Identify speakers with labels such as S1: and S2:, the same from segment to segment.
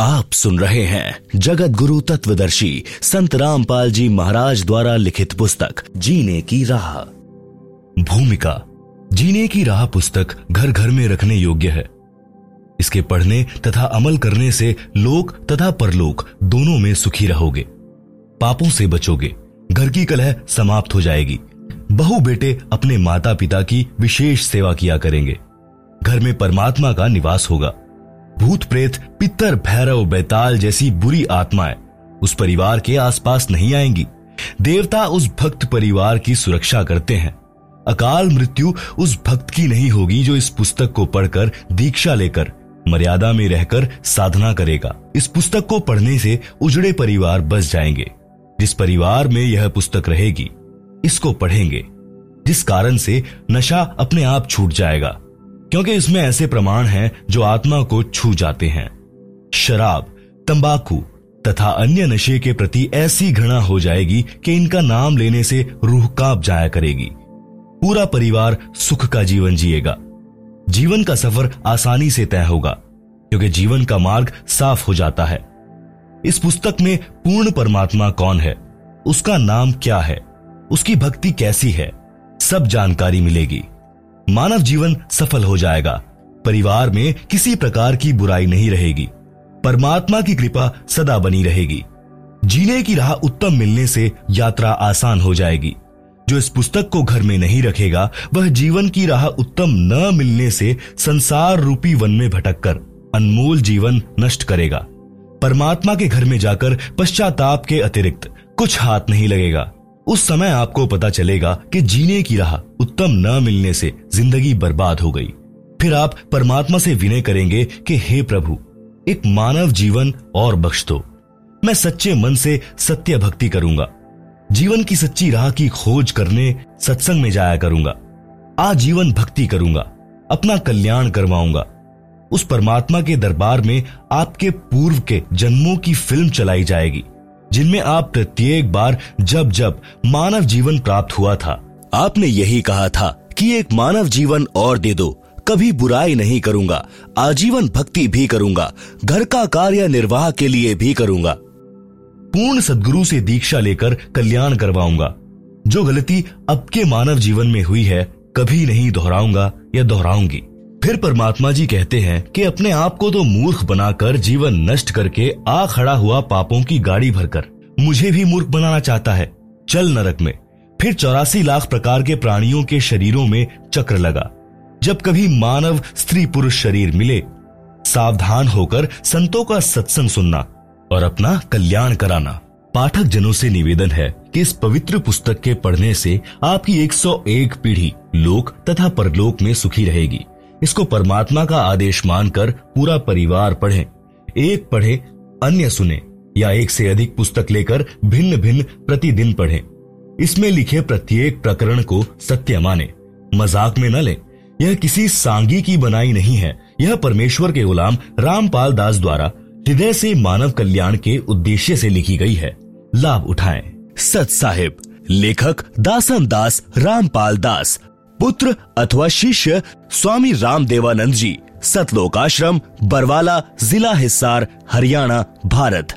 S1: आप सुन रहे हैं जगत गुरु तत्वदर्शी संत रामपाल जी महाराज द्वारा लिखित पुस्तक, जीने की राह। भूमिका, जीने की राह पुस्तक घर घर में रखने योग्य है। इसके पढ़ने तथा अमल करने से लोक तथा परलोक दोनों में सुखी रहोगे। पापों से बचोगे। घर की कलह समाप्त हो जाएगी। बहु बेटे अपने माता पिता की विशेष सेवा किया करेंगे। घर में परमात्मा का निवास होगा। भूत प्रेत पितर भैरव बैताल जैसी बुरी आत्माएँ उस परिवार के आसपास नहीं आएँगी। देवता उस भक्त परिवार की सुरक्षा करते हैं। अकाल मृत्यु उस भक्त की नहीं होगी जो इस पुस्तक को पढ़कर दीक्षा लेकर, मर्यादा में रहकर साधना करेगा। इस पुस्तक को पढ़ने से उजड़े परिवार बस जाएँगे। जिस परिवार में यह पुस्तक रहेगी, इसको पढ़ेंगे। जिस कारण से नशा अपने आप छूट जाएगा। क्योंकि इसमें ऐसे प्रमाण हैं जो आत्मा को छू जाते हैं। शराब, तंबाकू तथा अन्य नशे के प्रति ऐसी घृणा हो जाएगी कि इनका नाम लेने से रूह काँप जाया करेगी। पूरा परिवार सुख का जीवन जिएगा। जीवन का सफ़र आसानी से तय होगा, क्योंकि जीवन का मार्ग साफ़ हो जाता है। इस पुस्तक में पूर्ण परमात्मा कौन है? उसका नाम क्या है? उसकी भक्ति कैसी है? सब जानकारी मिलेगी। मानव जीवन सफल हो जाएगा। परिवार में किसी प्रकार की बुराई नहीं रहेगी। परमात्मा की कृपा सदा बनी रहेगी। जीने की राह उत्तम मिलने से यात्रा आसान हो जाएगी। जो इस पुस्तक को घर में नहीं रखेगा, वह जीवन की राह उत्तम न मिलने से संसार रूपी वन में भटककर अनमोल जीवन नष्ट करेगा। परमात्मा के घर में जाकर पश्चाताप के अतिरिक्त कुछ हाथ नहीं लगेगा। उस समय आपको पता चलेगा कि जीने की राह उत्तम न मिलने से ज़िंदगी बर्बाद हो गई। फिर आप परमात्मा से विनय करेंगे कि, हे प्रभु, एक मानव जीवन और बख्श दो। मैं सच्चे मन से सत्य भक्ति करूँगा। जीवन की सच्ची राह की खोज करने सत्संग में जाया करूँगा। आजीवन भक्ति करूँगा। अपना कल्याण करवाऊँगा। उस परमात्मा के दरबार में आपके पूर्व के जन्मों की फ़िल्म चलाई जाएगी। जिनमें आप प्रत्येक बार जब जब मानव जीवन प्राप्त हुआ था। आपने यही कहा था कि एक मानव जीवन और दे दो, कभी बुराई नहीं करूँगा, आजीवन भक्ति भी करूँगा, घर का कार्य निर्वाह के लिए भी करूँगा। पूर्ण सदगुरु से दीक्षा लेकर कल्याण करवाऊँगा। जो गलती अब के मानव जीवन में हुई है, कभी नहीं दोहराऊँगा या दोहराऊँगी। फिर परमात्मा जी कहते हैं कि अपने आप को तो मूर्ख बनाकर जीवन नष्ट करके आ खड़ा हुआ पापों की गाड़ी भरकर मुझे भी मूर्ख बनाना चाहता है। चल नरक में। फिर चौरासी लाख प्रकार के प्राणियों के शरीरों में चक्र लगा। जब कभी मानव स्त्री पुरुष शरीर मिले, सावधान होकर संतों का सत्संग सुनना और अपना कल्याण कराना। पाठक जनों से निवेदन है कि इस पवित्र पुस्तक के पढ़ने से आपकी 101 पीढ़ी लोक तथा परलोक में सुखी रहेगी। इसको परमात्मा का आदेश मानकर पूरा परिवार पढ़े। एक पढ़े, अन्य सुने, या एक से अधिक पुस्तक लेकर भिन्न भिन्न प्रतिदिन पढ़े। इसमें लिखे प्रत्येक प्रकरण को सत्य माने। मज़ाक में न ले। यह किसी सांगी की बनाई नहीं है। यह परमेश्वर के गुलाम रामपाल दास द्वारा हृदय से मानव कल्याण के उद्देश्य से लिखी गई है। लाभ उठाएँ। सत साहिब, लेखक दासन दास रामपाल दास। पुत्र अथवा शिष्य स्वामी राम देवानंद जी सतलोक आश्रम, बरवाला, जिला हिसार, हरियाणा, भारत।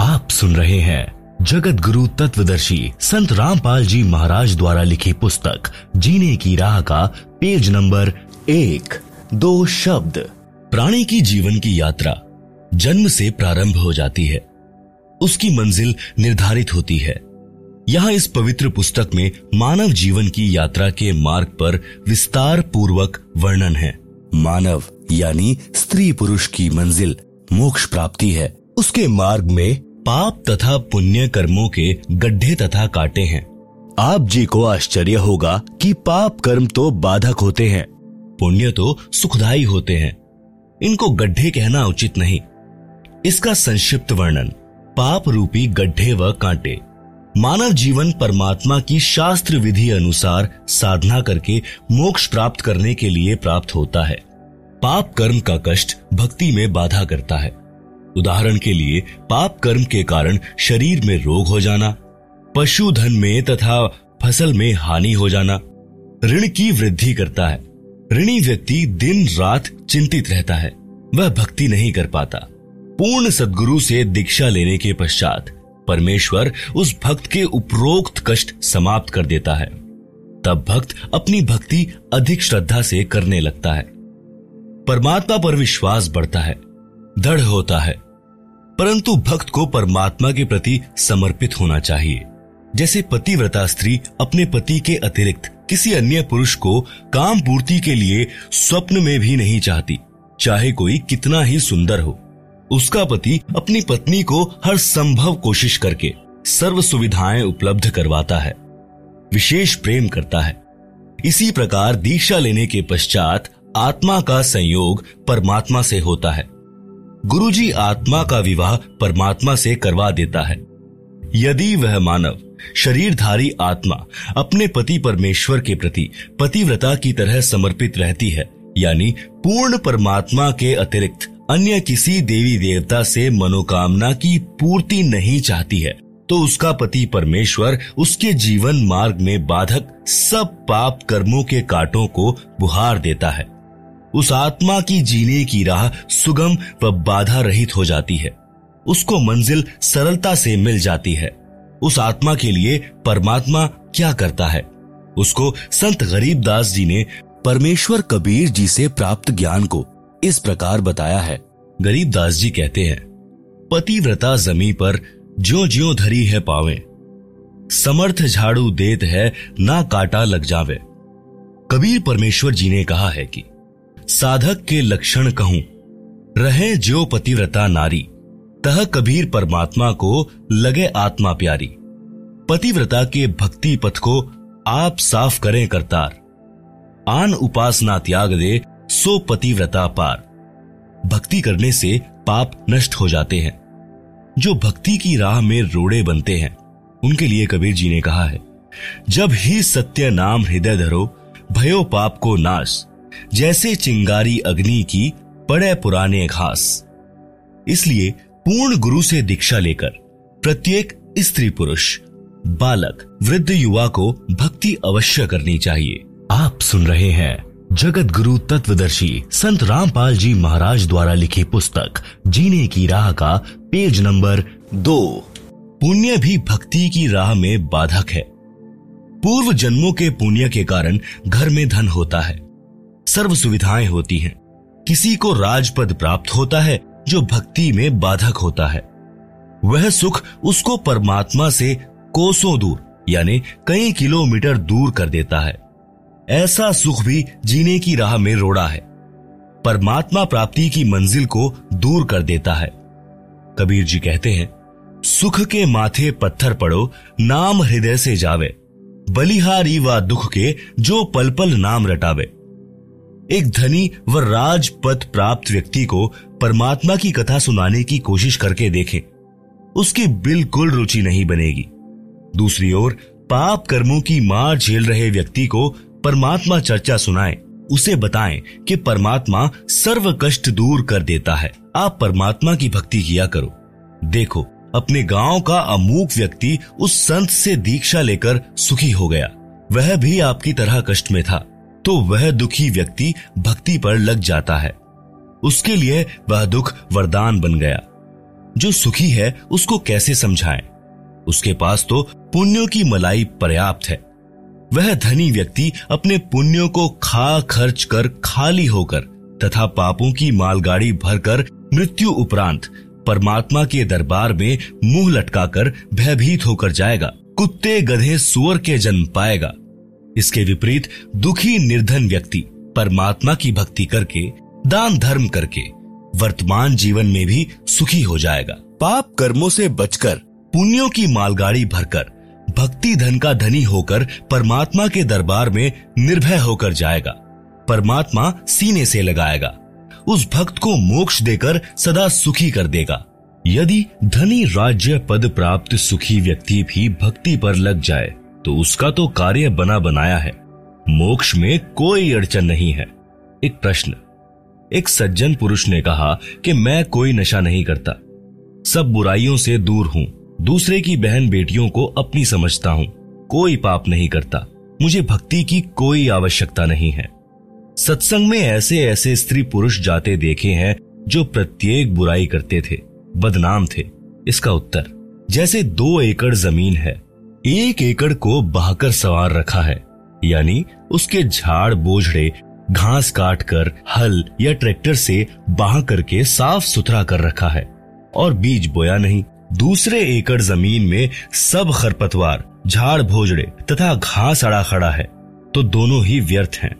S1: आप सुन रहे हैं जगत गुरु तत्वदर्शी संत रामपाल जी महाराज द्वारा लिखी पुस्तक, जीने की राह का पेज नंबर एक, दो शब्द। प्राणी की जीवन की यात्रा जन्म से प्रारंभ हो जाती है। उसकी मंजिल निर्धारित होती है। यहाँ इस पवित्र पुस्तक में मानव जीवन की यात्रा के मार्ग पर विस्तार पूर्वक वर्णन है। मानव, यानी स्त्री पुरुष की मंजिल, मोक्ष प्राप्ति है। उसके मार्ग में पाप तथा पुण्य कर्मों के गड्ढे तथा काटे हैं। आप जी को आश्चर्य होगा कि पाप कर्म तो बाधक होते हैं, पुण्य तो सुखदायी होते हैं। इनको गड्ढे कहना उचित नहीं। इसका संक्षिप्त वर्णन, पाप रूपी गड्ढे व कांटे। मानव जीवन परमात्मा की शास्त्र विधि अनुसार साधना करके मोक्ष प्राप्त करने के लिए प्राप्त होता है। पाप कर्म का कष्ट भक्ति में बाधा करता है। उदाहरण के लिए, पाप कर्म के कारण शरीर में रोग हो जाना पशुधन में तथा फ़सल में हानि हो जाना, ऋण की वृद्धि करता है। ऋणी व्यक्ति दिन रात चिंतित रहता है, वह भक्ति नहीं कर पाता। पूर्ण सदगुरु से दीक्षा लेने के पश्चात परमेश्वर उस भक्त के उपरोक्त कष्ट समाप्त कर देता है। तब भक्त अपनी भक्ति अधिक श्रद्धा से करने लगता है। परमात्मा पर विश्वास बढ़ता है, दृढ़ होता है। परंतु भक्त को परमात्मा के प्रति समर्पित होना चाहिए। जैसे पतिव्रता स्त्री अपने पति के अतिरिक्त किसी अन्य पुरुष को काम पूर्ति के लिए स्वप्न में भी नहीं चाहती, चाहे कोई कितना ही सुंदर हो। उसका पति अपनी पत्नी को हर संभव कोशिश करके सर्व सुविधाएँ उपलब्ध करवाता है, विशेष प्रेम करता है। इसी प्रकार दीक्षा लेने के पश्चात आत्मा का संयोग परमात्मा से होता है। गुरुजी आत्मा का विवाह परमात्मा से करवा देता है। यदि वह मानव, शरीरधारी आत्मा अपने पति परमेश्वर के प्रति पतिव्रता की तरह समर्पित रहती है, यानी पूर्ण परमात्मा के अतिरिक्त अन्य किसी देवी देवता से मनोकामना की पूर्ति नहीं चाहती है तो उसका पति परमेश्वर उसके जीवन मार्ग में बाधक सब पाप कर्मों के कांटों को बुहार देता है। उस आत्मा की जीने की राह सुगम व बाधा रहित हो जाती है। उसको मंजिल सरलता से मिल जाती है। उस आत्मा के लिए परमात्मा क्या करता है? उसको संत गरीबदास जी ने परमेश्वर कबीर जी से प्राप्त ज्ञान को इस प्रकार बताया है। गरीबदास जी कहते हैं, पतिव्रता जमी पर ज्यो ज्यो धरी है पावे। समर्थ झाड़ू देत है, ना काटा लग जावे। कबीर परमेश्वर जी ने कहा है कि, साधक के लक्षण कहूँ, रहे जो पतिव्रता नारी, तह कबीर परमात्मा को लगे आत्मा प्यारी। पतिव्रता के भक्ति पथ को आप साफ़ करें, करतार। आन उपासना त्याग दे सो पतिव्रता पार। भक्ति करने से पाप नष्ट हो जाते हैं। जो भक्ति की राह में रोड़े बनते हैं, उनके लिए कबीर जी ने कहा है, जब ही सत्य नाम हृदय धरो, भयो पाप को नाश, जैसे चिंगारी अग्नि की पड़े पुराने घास। इसलिए पूर्ण गुरु से दीक्षा लेकर प्रत्येक स्त्री पुरुष, बालक, वृद्ध युवा को भक्ति अवश्य करनी चाहिए। आप सुन रहे हैं जगत गुरु तत्वदर्शी संत रामपाल जी महाराज द्वारा लिखी पुस्तक, जीने की राह का पेज नंबर दो। पुण्य भी भक्ति की राह में बाधक है। पूर्व जन्मों के पुण्य के कारण घर में धन होता है। सर्व सुविधाएँ होती हैं। किसी को राजपद प्राप्त होता है, जो भक्ति में बाधक होता है। वह सुख उसको परमात्मा से कोसों दूर, यानी कई किलोमीटर दूर कर देता है। ऐसा सुख भी जीने की राह में रोड़ा है। परमात्मा प्राप्ति की मंजिल को दूर कर देता है। कबीर जी कहते हैं, सुख के माथे पत्थर पड़ो, नाम हृदय से जावे। बलिहारी व दुख के जो पल पल नाम रटावे। एक धनी व राजपद प्राप्त व्यक्ति को परमात्मा की कथा सुनाने की कोशिश करके देखें। उसकी बिल्कुल रुचि नहीं बनेगी। दूसरी ओर, पाप कर्मों की मार झेल रहे व्यक्ति को परमात्मा चर्चा सुनाएँ, उसे बताएँ कि परमात्मा सर्व कष्ट दूर कर देता है। आप परमात्मा की भक्ति किया करो। देखो, अपने गाँव का अमूक व्यक्ति उस संत से दीक्षा लेकर सुखी हो गया। वह भी आपकी तरह कष्ट में था तो वह दुखी व्यक्ति भक्ति पर लग जाता है। उसके लिए वह दुख वरदान बन गया। जो सुखी है, उसको कैसे समझाएँ? उसके पास तो पुण्यों की मलाई पर्याप्त है। वह धनी व्यक्ति अपने पुण्यों को खा खर्च कर खाली होकर तथा पापों की मालगाड़ी भरकर मृत्यु उपरांत परमात्मा के दरबार में मुँह लटकाकर भयभीत होकर जाएगा, कुत्ते गधे सुअर के जन्म पाएगा। इसके विपरीत दुखी निर्धन व्यक्ति परमात्मा की भक्ति करके, दान धर्म करके वर्तमान जीवन में भी सुखी हो जाएगा। पाप कर्मों से बचकर, पुण्यों की मालगाड़ी भरकर भक्ति धन का धनी होकर परमात्मा के दरबार में निर्भय होकर जाएगा। परमात्मा सीने से लगाएगा। उस भक्त को मोक्ष देकर सदा सुखी कर देगा। यदि धनी राज्य पद प्राप्त सुखी व्यक्ति भी भक्ति पर लग जाए तो उसका तो कार्य बना बनाया है। मोक्ष में कोई अड़चन नहीं है। एक प्रश्न। एक सज्जन पुरुष ने कहा कि मैं कोई नशा नहीं करता। सब बुराइयों से दूर हूँ। दूसरे की बहन बेटियों को अपनी समझता हूँ। कोई पाप नहीं करता। मुझे भक्ति की कोई आवश्यकता नहीं है। सत्संग में ऐसे ऐसे स्त्री पुरुष जाते देखे हैं जो प्रत्येक बुराई करते थे, बदनाम थे। इसका उत्तर, जैसे दो एकड़ ज़मीन है, एक एकड़ को बहाकर सवार रखा है, यानी उसके झाड़ बोझड़े, घास काट कर हल या ट्रैक्टर से बहा करके साफ़ सुथरा कर रखा है, और बीज बोया नहीं दूसरे एकड़ ज़मीन में सब खरपतवार, झाड़ भोजड़े तथा घास अड़ा खड़ा है तो दोनों ही व्यर्थ हैं।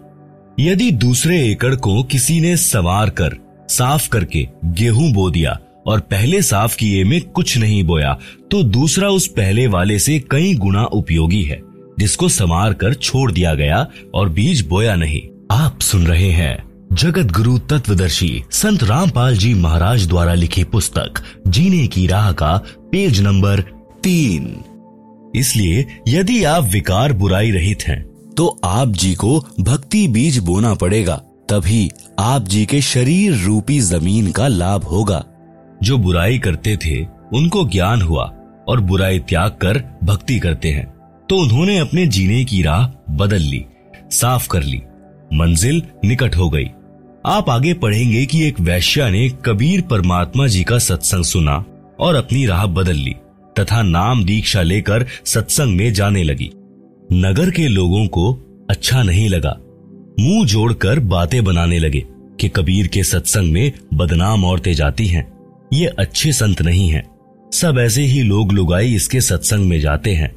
S1: यदि दूसरे एकड़ को किसी ने सवार कर, साफ़ करके गेहूँ बो दिया और पहले साफ़ किए में कुछ नहीं बोया तो दूसरा उस पहले वाले से कई गुना उपयोगी है, जिसको संवार कर छोड़ दिया गया और बीज बोया नहीं आप सुन रहे हैं जगत गुरु तत्वदर्शी संत रामपाल जी महाराज द्वारा लिखी पुस्तक जीने की राह का पेज नंबर तीन। इसलिए यदि आप विकार बुराई रहित हैं, तो आप जी को भक्ति बीज बोना पड़ेगा तभी आप जी के शरीर रूपी ज़मीन का लाभ होगा। जो बुराई करते थे उनको ज्ञान हुआ और बुराई त्याग कर भक्ति करते हैं तो उन्होंने अपने जीने की राह बदल ली साफ़ कर ली मंजिल निकट हो गई। आप आगे पढ़ेंगे कि एक वैश्या ने कबीर परमात्मा जी का सत्संग सुना और अपनी राह बदल ली, तथा नाम दीक्षा लेकर सत्संग में जाने लगी। नगर के लोगों को अच्छा नहीं लगा। मुँह जोड़कर बातें बनाने लगे कि कबीर के सत्संग में बदनाम औरतें जाती हैं। ये अच्छे संत नहीं हैं। सब ऐसे ही लोग लुगाई इसके सत्संग में जाते हैं।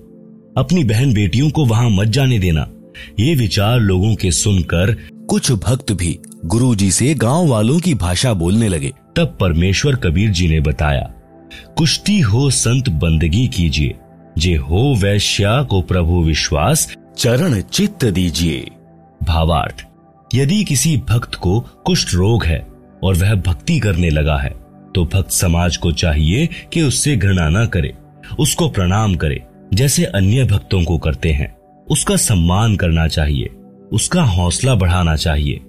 S1: अपनी बहन बेटियों को वहाँ मत जाने देना। ये विचार लोगों के सुनकर कुछ भक्त भी गुरुजी से गाँव वालों की भाषा बोलने लगे। तब परमेश्वर कबीर जी ने बताया, कुश्ती हो संत बंदगी कीजिए, जे हो वैश्या को प्रभु विश्वास, चरण चित्त दीजिए। भावार्थ, यदि किसी भक्त को कुष्ठ रोग है और वह भक्ति करने लगा है तो भक्त समाज को चाहिए कि उससे घृणा न करे, उसको प्रणाम करे, जैसे अन्य भक्तों को करते हैं। उसका सम्मान करना चाहिए, उसका हौसला बढ़ाना चाहिए।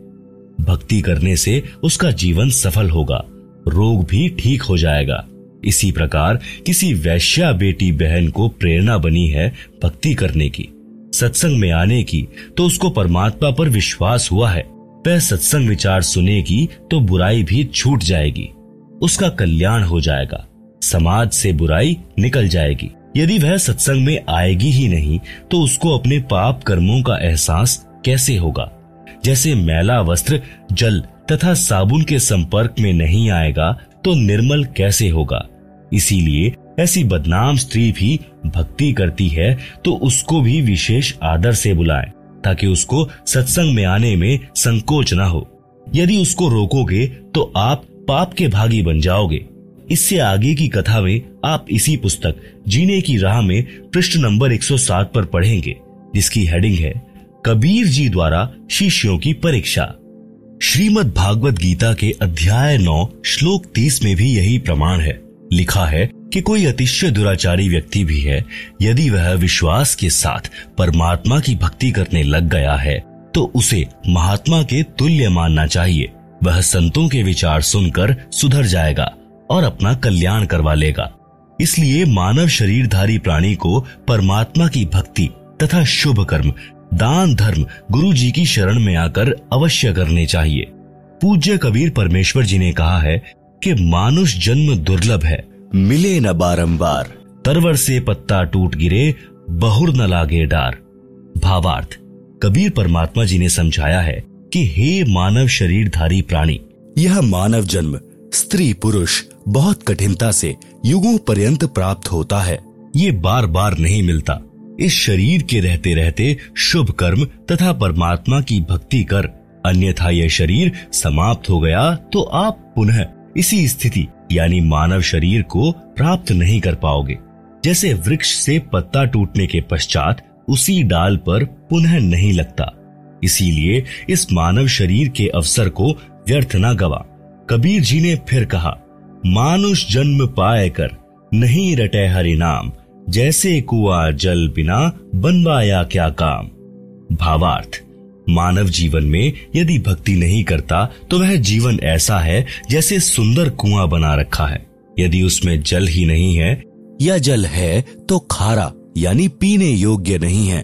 S1: भक्ति करने से उसका जीवन सफल होगा। रोग भी ठीक हो जाएगा। इसी प्रकार किसी वैश्या बेटी बहन को प्रेरणा बनी है भक्ति करने की। सत्संग में आने की तो उसको परमात्मा पर विश्वास हुआ है। वह सत्संग विचार सुनेगी तो बुराई भी छूट जाएगी। उसका कल्याण हो जाएगा। समाज से बुराई निकल जाएगी। यदि वह सत्संग में आएगी ही नहीं तो उसको अपने पाप कर्मों का एहसास कैसे होगा? जैसे मैला वस्त्र जल तथा साबुन के संपर्क में नहीं आएगा तो निर्मल कैसे होगा? इसीलिए ऐसी बदनाम स्त्री भी भक्ति करती है तो उसको भी विशेष आदर से बुलाएँ, ताकि उसको सत्संग में आने में संकोच न हो। यदि उसको रोकोगे तो आप पाप के भागी बन जाओगे। इससे आगे की कथा में आप इसी पुस्तक, जीने की राह में पृष्ठ नंबर 107 पर पढ़ेंगे, जिसकी हेडिंग है कबीर जी द्वारा शिष्यों की परीक्षा। श्रीमद् भागवत गीता के अध्याय नौ, श्लोक 30 में भी यही प्रमाण है। लिखा है कि कोई अतिशय दुराचारी व्यक्ति भी है, यदि वह विश्वास के साथ परमात्मा की भक्ति करने लग गया है तो उसे महात्मा के तुल्य मानना चाहिए। वह संतों के विचार सुनकर सुधर जाएगा और अपना कल्याण करवा लेगा। इसलिए मानव शरीरधारी प्राणी को परमात्मा की भक्ति तथा शुभ कर्म दान धर्म गुरु जी की शरण में आकर अवश्य करने चाहिए। पूज्य कबीर परमेश्वर जी ने कहा है कि मानुष जन्म दुर्लभ है। मिले न बारंबार। तरवर से पत्ता टूट गिरे बहुर न लागे डार। भावार्थ कबीर परमात्मा जी ने समझाया है कि हे मानव शरीरधारी प्राणी यह मानव जन्म स्त्री पुरुष बहुत कठिनता से युगों पर्यंत प्राप्त होता है। ये बार बार नहीं मिलता। इस शरीर के रहते रहते शुभ कर्म तथा परमात्मा की भक्ति कर। अन्यथा यह शरीर समाप्त हो गया तो आप पुनः इसी स्थिति, यानी मानव शरीर को प्राप्त नहीं कर पाओगे। जैसे वृक्ष से पत्ता टूटने के पश्चात उसी डाल पर पुनः नहीं लगता। इसीलिए इस मानव शरीर के अवसर को व्यर्थ न गवा। कबीर जी ने फिर कहा, मानुष जन्म पाए कर, नहीं रटे हरि नाम जैसे कुआ जल बिना बनवाया क्या काम? भावार्थ, मानव जीवन में यदि भक्ति नहीं करता तो वह जीवन ऐसा है जैसे सुंदर कुआँ बना रखा है। यदि उसमें जल ही नहीं है, या जल है तो खारा, यानी पीने योग्य नहीं है।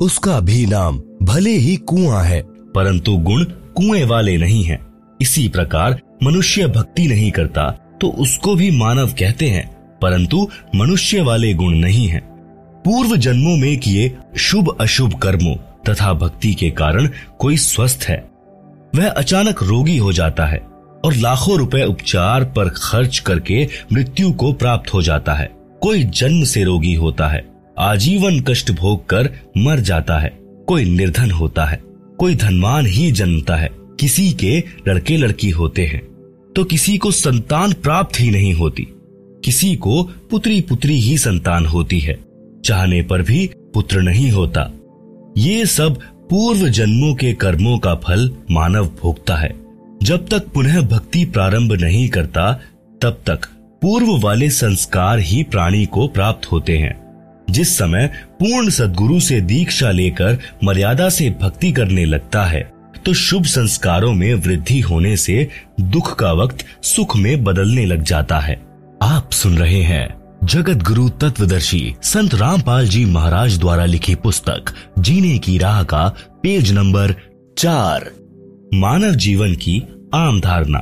S1: उसका भी नाम भले ही कुआँ है, परंतु गुण कुएँ वाले नहीं है। इसी प्रकार मनुष्य भक्ति नहीं करता तो उसको भी मानव कहते हैं। परंतु मनुष्य वाले गुण नहीं हैं। पूर्व जन्मों में किए शुभ अशुभ कर्मों तथा भक्ति के कारण कोई स्वस्थ है। वह अचानक रोगी हो जाता है और लाखों रुपए उपचार पर खर्च करके मृत्यु को प्राप्त हो जाता है। कोई जन्म से रोगी होता है, आजीवन कष्ट भोग कर मर जाता है, कोई निर्धन होता है, कोई धनवान ही जन्मता है, किसी के लड़के लड़की होते हैं तो किसी को संतान प्राप्त ही नहीं होती। किसी को पुत्री पुत्री ही संतान होती है। चाहने पर भी पुत्र नहीं होता। ये सब पूर्व जन्मों के कर्मों का फल मानव भोगता है। जब तक पुनः भक्ति प्रारंभ नहीं करता, तब तक पूर्व वाले संस्कार ही प्राणी को प्राप्त होते हैं। जिस समय पूर्ण सदगुरु से दीक्षा लेकर मर्यादा से भक्ति करने लगता है तो शुभ संस्कारों में वृद्धि होने से दुख का वक्त सुख में बदलने लग जाता है। आप सुन रहे हैं जगत गुरु तत्वदर्शी संत रामपाल जी महाराज द्वारा लिखी पुस्तक, जीने की राह का पेज नंबर चार, मानव जीवन की आम धारणा।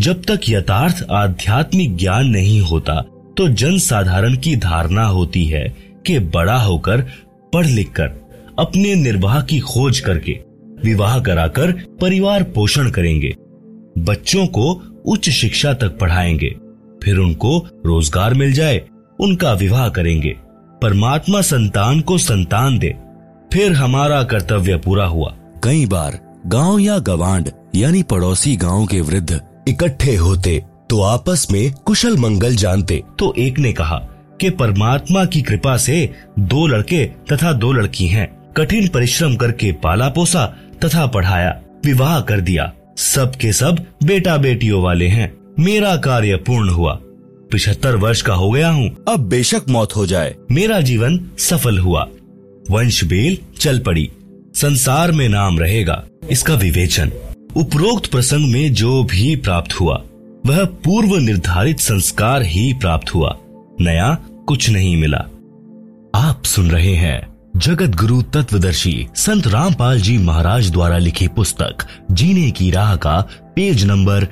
S1: जब तक यथार्थ आध्यात्मिक ज्ञान नहीं होता तो जन साधारण की धारणा होती है कि बड़ा होकर पढ़ लिख कर अपने निर्वाह की खोज करके, विवाह कराकर परिवार पोषण करेंगे। बच्चों को उच्च शिक्षा तक पढ़ाएँगे। फिर उनको रोज़गार मिल जाए उनका विवाह करेंगे। परमात्मा संतान को संतान दे। फिर हमारा कर्तव्य पूरा हुआ।
S2: कई बार गाँव या गवांड यानी पड़ोसी गाँव के वृद्ध इकट्ठे होते तो आपस में कुशल मंगल जानते।
S1: तो एक ने कहा कि परमात्मा की कृपा से दो लड़के तथा दो लड़की हैं। कठिन परिश्रम करके पाला पोसा तथा पढ़ाया विवाह कर दिया। सब के सब बेटा बेटियों वाले हैं। मेरा कार्य पूर्ण हुआ। पिछहत्तर वर्ष का हो गया हूँ।
S2: अब बेशक मौत हो जाए।
S1: मेरा जीवन सफल हुआ। वंश बेल चल पड़ी। संसार में नाम रहेगा। इसका विवेचन। उपरोक्त प्रसंग में जो भी प्राप्त हुआ वह पूर्व निर्धारित संस्कार ही प्राप्त हुआ। नया कुछ नहीं मिला। आप सुन रहे हैं जगत गुरु तत्वदर्शी संत रामपाल जी महाराज द्वारा लिखी पुस्तक जीने की राह का पेज नंबर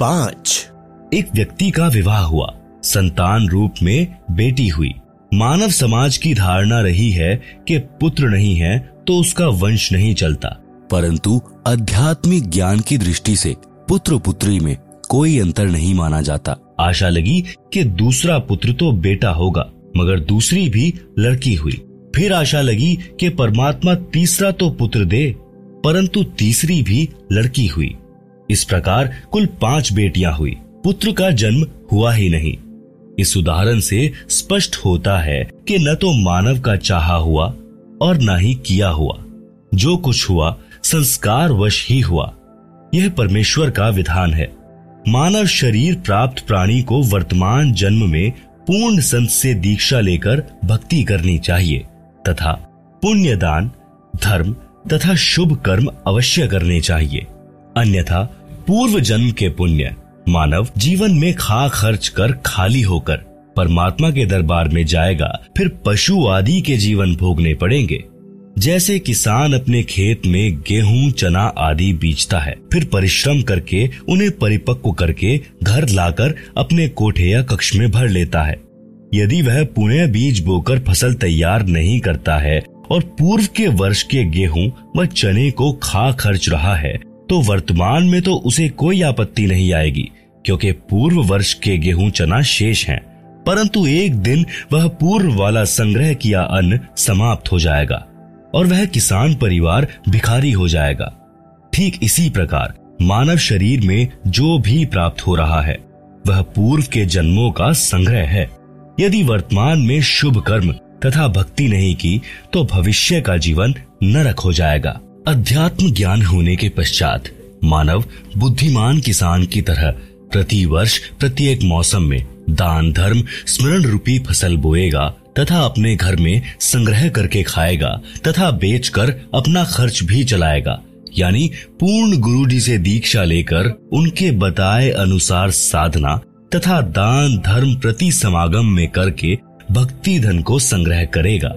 S1: पाँच। एक व्यक्ति का विवाह हुआ। संतान रूप में बेटी हुई। मानव समाज की धारणा रही है कि पुत्र नहीं है तो उसका वंश नहीं चलता।
S2: परंतु आध्यात्मिक ज्ञान की दृष्टि से पुत्र पुत्री में कोई अंतर नहीं माना जाता।
S1: आशा लगी कि दूसरा पुत्र तो बेटा होगा, मगर दूसरी भी लड़की हुई। फिर आशा लगी कि परमात्मा तीसरा तो पुत्र दे, परंतु तीसरी भी लड़की हुई। इस प्रकार कुल पाँच बेटियाँ हुई। पुत्र का जन्म हुआ ही नहीं। इस उदाहरण से स्पष्ट होता है कि न तो मानव का चाहा हुआ और न ही किया हुआ। जो कुछ हुआ संस्कार वश ही हुआ। यह परमेश्वर का विधान है। मानव शरीर प्राप्त प्राणी को वर्तमान जन्म में पूर्ण संत से दीक्षा लेकर भक्ति करनी चाहिए, तथा पुण्य दान धर्म तथा शुभ कर्म अवश्य करने चाहिए। अन्यथा पूर्व जन्म के पुण्य मानव जीवन में खा खर्च कर खाली होकर परमात्मा के दरबार में जाएगा, फिर पशु आदि के जीवन भोगने पड़ेंगे। जैसे किसान अपने खेत में गेहूँ, चना आदि बीजता है, फिर परिश्रम करके, उन्हें परिपक्व करके घर लाकर अपने कोठे या कक्ष में भर लेता है। यदि वह पुणे बीज बोकर फ़सल तैयार नहीं करता है और पूर्व के वर्ष के गेहूँ व चने को खा खर्च रहा है तो वर्तमान में तो उसे कोई आपत्ति नहीं आएगी क्योंकि पूर्व वर्ष के गेहूँ चना शेष हैं, परंतु एक दिन वह पूर्व वाला संग्रह किया अन्न समाप्त हो जाएगा और वह किसान परिवार भिखारी हो जाएगा। ठीक इसी प्रकार मानव शरीर में जो भी प्राप्त हो रहा है वह पूर्व के जन्मों का संग्रह है। यदि वर्तमान में शुभ कर्म तथा भक्ति नहीं की तो भविष्य का जीवन नरक हो जाएगा। अध्यात्म ज्ञान होने के पश्चात मानव बुद्धिमान किसान की तरह प्रति वर्ष प्रत्येक मौसम में दान, धर्म, स्मरण रूपी फ़सल बोएगा तथा अपने घर में संग्रह करके खाएगा तथा बेचकर अपना खर्च भी चलाएगा। यानी पूर्ण गुरु जी से दीक्षा लेकर उनके बताए अनुसार साधना तथा दान, धर्म प्रति समागम में करके भक्ति धन को संग्रह करेगा।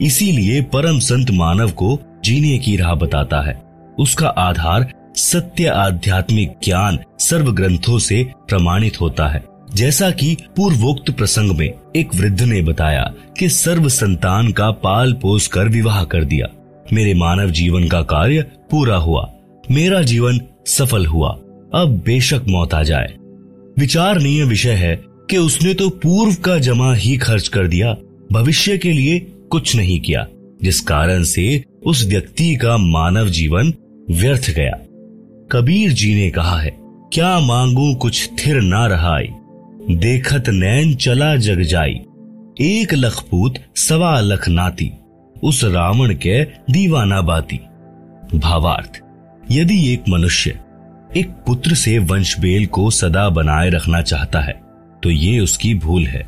S1: इसीलिए परम संत मानव को जीने की राह बताता है। उसका आधार सत्य आध्यात्मिक ज्ञान सर्व ग्रंथों से प्रमाणित होता है। जैसा कि पूर्वोक्त प्रसंग में एक वृद्ध ने बताया कि सर्व संतान का पाल पोस कर विवाह कर दिया। मेरे मानव जीवन का कार्य पूरा हुआ। मेरा जीवन सफल हुआ। अब बेशक मौत आ जाए। विचारणीय विषय है कि उसने तो पूर्व का जमा ही खर्च कर दिया। भविष्य के लिए कुछ नहीं किया। जिस कारण से उस व्यक्ति का मानव जीवन व्यर्थ गया। कबीर जी ने कहा है, क्या मांगू कुछ थिर ना रहाई। देखत नैन चला जग जाई। एक लखपूत सवा लख नाती। उस रावण के दीवाना बाती। भावार्थ, यदि एक मनुष्य एक पुत्र से वंशबेल को सदा बनाए रखना चाहता है तो ये उसकी भूल है।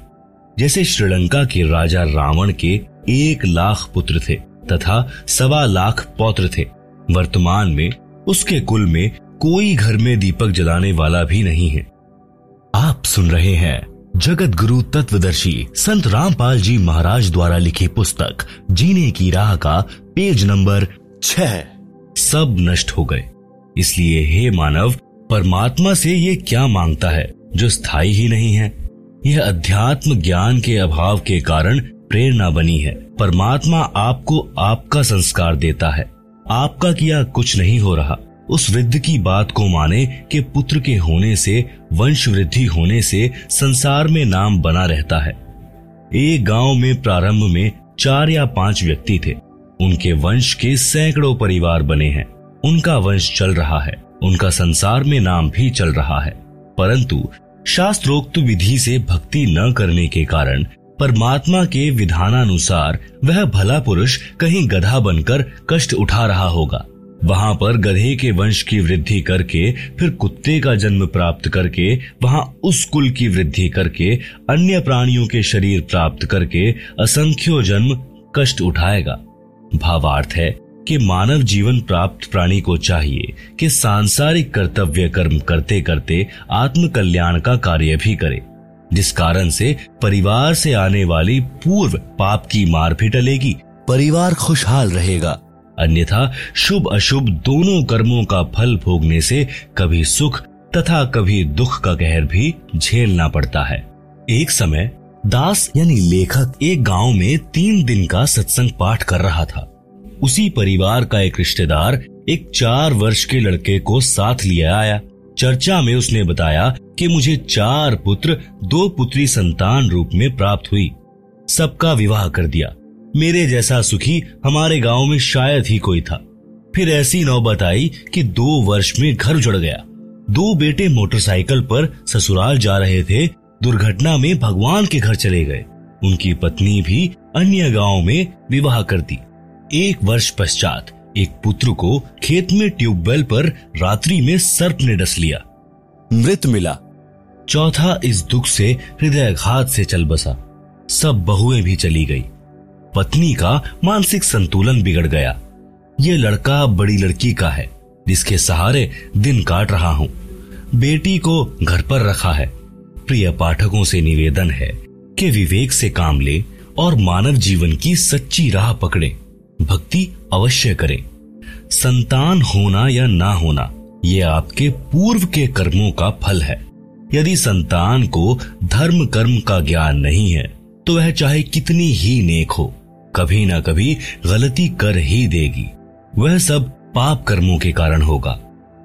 S1: जैसे श्रीलंका के राजा रावण के एक लाख पुत्र थे तथा सवा लाख पौत्र थे। वर्तमान में उसके कुल में कोई घर में दीपक जलाने वाला भी नहीं है। आप सुन रहे हैं जगत गुरु तत्वदर्शी संत रामपाल जी महाराज द्वारा लिखी पुस्तक, जीने की राह का पेज नंबर छह। सब नष्ट हो गए। इसलिए हे मानव, परमात्मा से ये क्या माँगता है, जो स्थायी ही नहीं है? यह अध्यात्म ज्ञान के अभाव के कारण प्रेरणा बनी है। परमात्मा आपको आपका संस्कार देता है। आपका किया कुछ नहीं हो रहा। उस वृद्ध की बात को माने कि पुत्र के होने से, वंश वृद्धि होने से संसार में नाम बना रहता है। एक गाँव में प्रारंभ में चार या पाँच व्यक्ति थे। उनके वंश के सैकड़ों परिवार बने हैं। उनका वंश चल रहा है। उनका संसार में नाम भी चल रहा है। परंतु शास्त्रोक्त विधि से भक्ति न करने के कारण परमात्मा के विधानानुसार वह भला पुरुष कहीं गधा बनकर कष्ट उठा रहा होगा। वहाँ पर गधे के वंश की वृद्धि करके, फिर कुत्ते का जन्म प्राप्त करके, वहाँ उस कुल की वृद्धि करके, अन्य प्राणियों के शरीर प्राप्त करके असंख्यो जन्म कष्ट उठाएगा। भावार्थ है कि मानव जीवन प्राप्त प्राणी को चाहिए कि सांसारिक कर्तव्य कर्म करते करते आत्म कल्याण का कार्य भी करे। जिस कारण से परिवार से आने वाली पूर्व पाप की मार भी टलेगी, परिवार खुशहाल रहेगा। अन्यथा शुभ अशुभ दोनों कर्मों का फल भोगने से कभी सुख तथा कभी दुख का कहर भी झेलना पड़ता है। एक समय दास यानी लेखक एक गाँव में तीन दिन का सत्संग पाठ कर रहा था। उसी परिवार का एक रिश्तेदार एक चार वर्ष के लड़के को साथ लिए आया। चर्चा में उसने बताया कि मुझे चार पुत्र, दो पुत्री संतान रूप में प्राप्त हुई। सबका विवाह कर दिया। मेरे जैसा सुखी हमारे गाँव में शायद ही कोई था। फिर ऐसी नौबत आई कि दो वर्ष में घर जुड़ गया। दो बेटे मोटरसाइकिल पर ससुराल जा रहे थे। दुर्घटना में भगवान के घर चले गए। उनकी पत्नी भी अन्य गाँव में विवाह कर दी। एक वर्ष पश्चात एक पुत्र को खेत में ट्यूबवेल पर रात्रि में सर्प ने डस लिया।
S2: मृत मिला।
S1: चौथा इस दुख से हृदयघात से चल बसा। सब बहुएँ भी चली गई। पत्नी का मानसिक संतुलन बिगड़ गया। ये लड़का बड़ी लड़की का है जिसके सहारे दिन काट रहा हूँ। बेटी को घर पर रखा है। प्रिय पाठकों से निवेदन है कि विवेक से काम ले और मानव जीवन की सच्ची राह पकड़े। भक्ति अवश्य करें। संतान होना या ना होना, ये आपके पूर्व के कर्मों का फल है। यदि संतान को धर्म कर्म का ज्ञान नहीं है तो वह चाहे कितनी ही नेक हो, कभी ना कभी गलती कर ही देगी। वह सब पाप कर्मों के कारण होगा।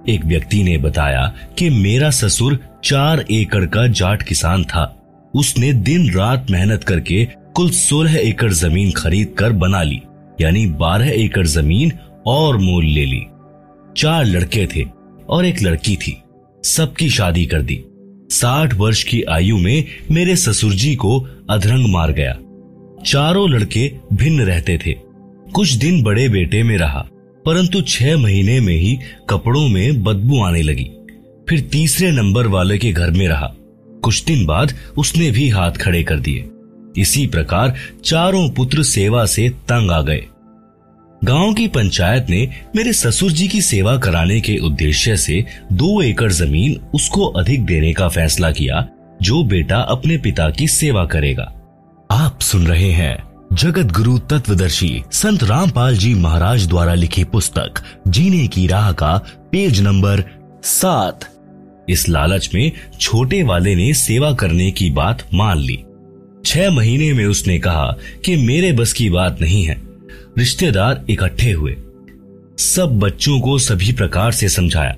S1: एक व्यक्ति ने बताया कि मेरा ससुर चार एकड़ का जाट किसान था। उसने दिन रात मेहनत करके कुल सोलह एकड़ ज़मीन खरीद कर बना ली। यानी बारह एकड़ ज़मीन और मोल ले ली। चार लड़के थे और एक लड़की थी। सबकी शादी कर दी। साठ वर्ष की आयु में मेरे ससुर जी को अधरंग मार गया। चारों लड़के भिन्न रहते थे। कुछ दिन बड़े बेटे में रहा, परंतु छह महीने में ही कपड़ों में बदबू आने लगी। फिर तीसरे नंबर वाले के घर में रहा। कुछ दिन बाद उसने भी हाथ खड़े कर दिए। इसी प्रकार चारों पुत्र सेवा से तंग आ गए। गाँव की पंचायत ने मेरे ससुर जी की सेवा कराने के उद्देश्य से दो एकड़ ज़मीन उसको अधिक देने का फैसला किया, जो बेटा अपने पिता की सेवा करेगा। आप सुन रहे हैं जगत गुरु तत्वदर्शी संत रामपाल जी महाराज द्वारा लिखी पुस्तक, जीने की राह का पेज नंबर सात। इस लालच में छोटे वाले ने सेवा करने की बात मान ली। छह महीने में उसने कहा कि मेरे बस की बात नहीं है। रिश्तेदार इकट्ठे हुए। सब बच्चों को सभी प्रकार से समझाया,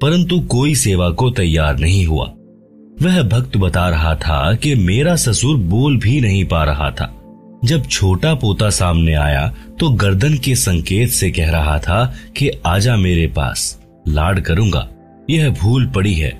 S1: परंतु कोई सेवा को तैयार नहीं हुआ। वह भक्त बता रहा था कि मेरा ससुर बोल भी नहीं पा रहा था। जब छोटा पोता सामने आया तो गर्दन के संकेत से कह रहा था कि आजा मेरे पास, लाड करूँगा। यह भूल पड़ी है।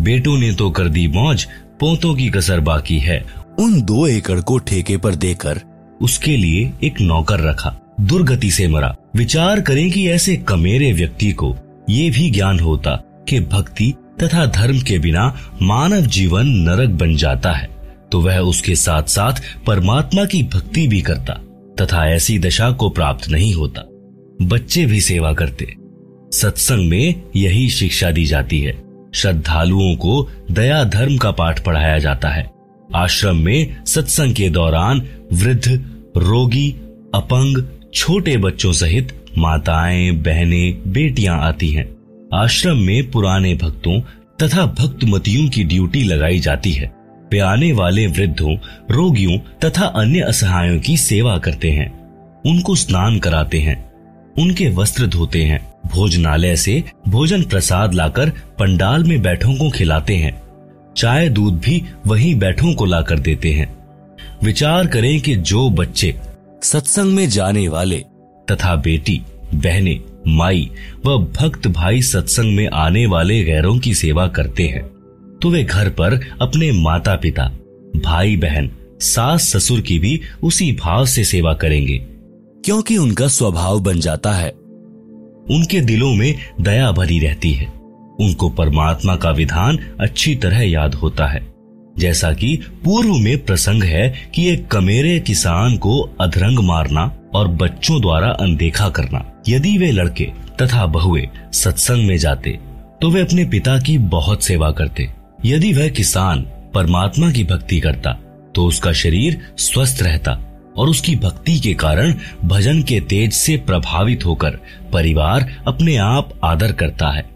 S1: बेटों ने तो कर दी मौज, पोतों की कसर बाकी है
S2: उन दो एकड़ को ठेके पर देकर
S1: उसके लिए एक नौकर रखा। दुर्गति से मरा। विचार करें कि ऐसे कमेरे व्यक्ति को ये भी ज्ञान होता कि भक्ति तथा धर्म के बिना मानव जीवन नरक बन जाता है। तो वह उसके साथ साथ परमात्मा की भक्ति भी करता तथा ऐसी दशा को प्राप्त नहीं होता। बच्चे भी सेवा करते। सत्संग में यही शिक्षा दी जाती है। श्रद्धालुओं को दया धर्म का पाठ पढ़ाया जाता है। आश्रम में सत्संग के दौरान वृद्ध, रोगी, अपंग, छोटे बच्चों सहित माताएँ, बहनें, बेटियाँ आती हैं। आश्रम में पुराने भक्तों तथा भक्तमतियों की ड्यूटी लगाई जाती है। वे आने वाले वृद्धों, रोगियों तथा अन्य असहायों की सेवा करते हैं। उनको स्नान कराते हैं। उनके वस्त्र धोते हैं। भोजनालय से भोजन प्रसाद लाकर पंडाल में बैठों को खिलाते हैं। चाय दूध भी वही बैठों को लाकर देते हैं। विचार करें कि जो बच्चे
S2: सत्संग में जाने वाले
S1: तथा बेटी, बहने, माई व भक्त भाई सत्संग में आने वाले गैरों की सेवा करते हैं तो वे घर पर अपने माता पिता भाई बहन सास ससुर की भी उसी भाव से सेवा करेंगे,
S2: क्योंकि उनका स्वभाव बन जाता है।
S1: उनके दिलों में दया भरी रहती है। उनको परमात्मा का विधान अच्छी तरह याद होता है। जैसा कि पूर्व में प्रसंग है कि एक कमेरे किसान को अधरंग मारना और बच्चों द्वारा अनदेखा करना। यदि वे लड़के तथा बहुए सत्संग में जाते तो वे अपने पिता की बहुत सेवा करते। यदि वह किसान परमात्मा की भक्ति करता तो उसका शरीर स्वस्थ रहता और उसकी भक्ति के कारण भजन के तेज से प्रभावित होकर परिवार अपने आप आदर करता है।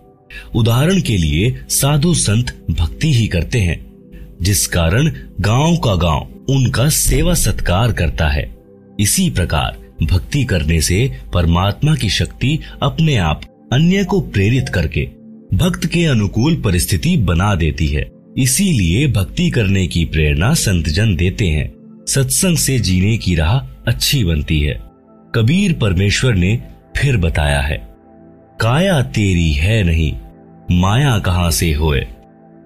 S1: उदाहरण के लिए साधु संत भक्ति ही करते हैं, जिस कारण गाँव का गाँव उनका सेवा सत्कार करता है। इसी प्रकार भक्ति करने से परमात्मा की शक्ति अपने आप अन्य को प्रेरित करके भक्त के अनुकूल परिस्थिति बना देती है। इसीलिए भक्ति करने की प्रेरणा संतजन देते हैं। सत्संग से जीने की राह अच्छी बनती है। कबीर परमेश्वर ने फिर बताया है, काया तेरी है नहीं माया कहाँ से होए?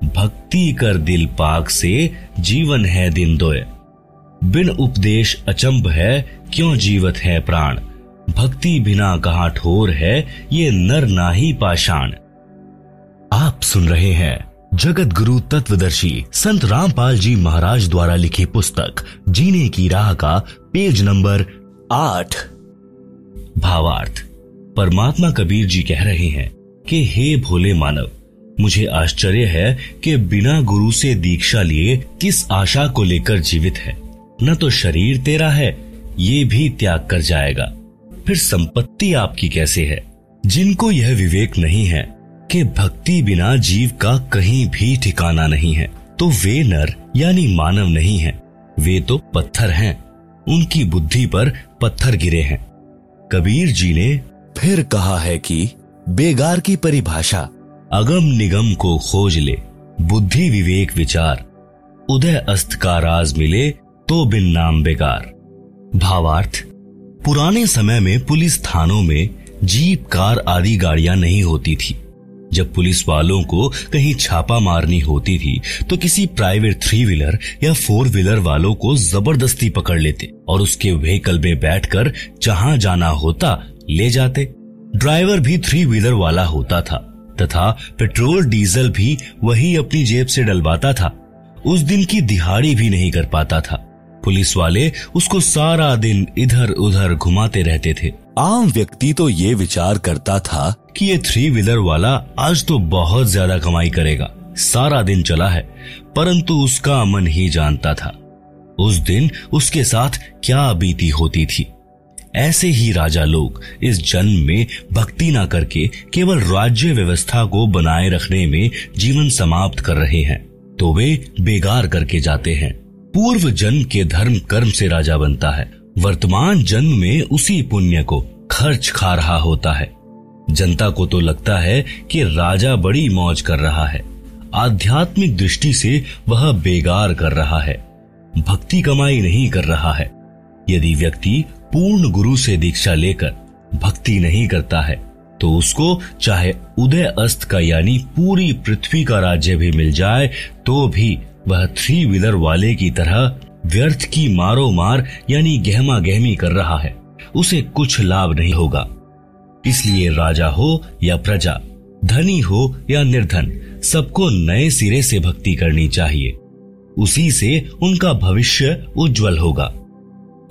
S1: भक्ति कर दिल पाक से जीवन है दिन दोए। बिन उपदेश अचंब है, क्यों जीवत है प्राण? भक्ति बिना कहा ठोर है, ये नर ना ही पाषाण। आप सुन रहे हैं जगत गुरु तत्वदर्शी संत रामपाल जी महाराज द्वारा लिखी पुस्तक, जीने की राह का पेज नंबर आठ। भावार्थ। परमात्मा कबीर जी कह रहे हैं कि हे भोले मानव, मुझे आश्चर्य है कि बिना गुरु से दीक्षा लिए किस आशा को लेकर जीवित है। न तो शरीर तेरा है, ये भी त्याग कर जाएगा। फिर संपत्ति आपकी कैसे है? जिनको यह विवेक नहीं है कि भक्ति बिना जीव का कहीं भी ठिकाना नहीं है तो वे नर यानी मानव नहीं है। वे तो पत्थर हैं, उनकी बुद्धि पर पत्थर गिरे हैं। कबीर जी ने
S2: फिर कहा है कि बेगार की परिभाषा,
S1: अगम निगम को खोज ले, बुद्धि विवेक विचार, उदय अस्त का राज मिले तो बिन नाम बेकार। भावार्थ, पुराने समय में पुलिस थानों में जीप, कार आदि गाड़ियाँ नहीं होती थी। जब पुलिस वालों को कहीं छापा मारनी होती थी तो किसी प्राइवेट थ्री व्हीलर या फोर व्हीलर वालों को ज़बरदस्ती पकड़ लेते और उसके व्हीकल में बैठकर जहाँ जाना होता, ले जाते। ड्राइवर भी थ्री व्हीलर वाला होता था, तथा पेट्रोल, डीजल भी वही अपनी जेब से डलवाता था। उस दिन की दिहाड़ी भी नहीं कर पाता था। पुलिस वाले उसको सारा दिन इधर उधर घुमाते रहते थे।
S2: आम व्यक्ति तो ये विचार करता था
S1: कि ये थ्री व्हीलर वाला आज तो बहुत ज़्यादा कमाई करेगा। सारा दिन चला है, परंतु उसका मन ही जानता था। उस दिन उसके साथ क्या बीती होती थी। ऐसे ही राजा लोग इस जन्म में भक्ति ना करके केवल राज्य व्यवस्था को बनाए रखने में जीवन समाप्त कर रहे हैं तो वे बेगार करके जाते हैं। पूर्व जन्म के धर्म कर्म से राजा बनता है। वर्तमान जन्म में उसी पुण्य को खर्च खा रहा होता है। जनता को तो लगता है कि राजा बड़ी मौज कर रहा है। आध्यात्मिक दृष्टि से वह बेगार कर रहा है। भक्ति कमाई नहीं कर रहा है। यदि व्यक्ति पूर्ण गुरु से दीक्षा लेकर भक्ति नहीं करता है तो उसको चाहे उदय अस्त का यानी पूरी पृथ्वी का राज्य भी मिल जाए तो भी वह थ्री व्हीलर वाले की तरह व्यर्थ की मारो मार यानी गहमा गहमी कर रहा है। उसे कुछ लाभ नहीं होगा। इसलिए राजा हो या प्रजा, धनी हो या निर्धन, सबको नए सिरे से भक्ति करनी चाहिए। उसी से उनका भविष्य उज्जवल होगा।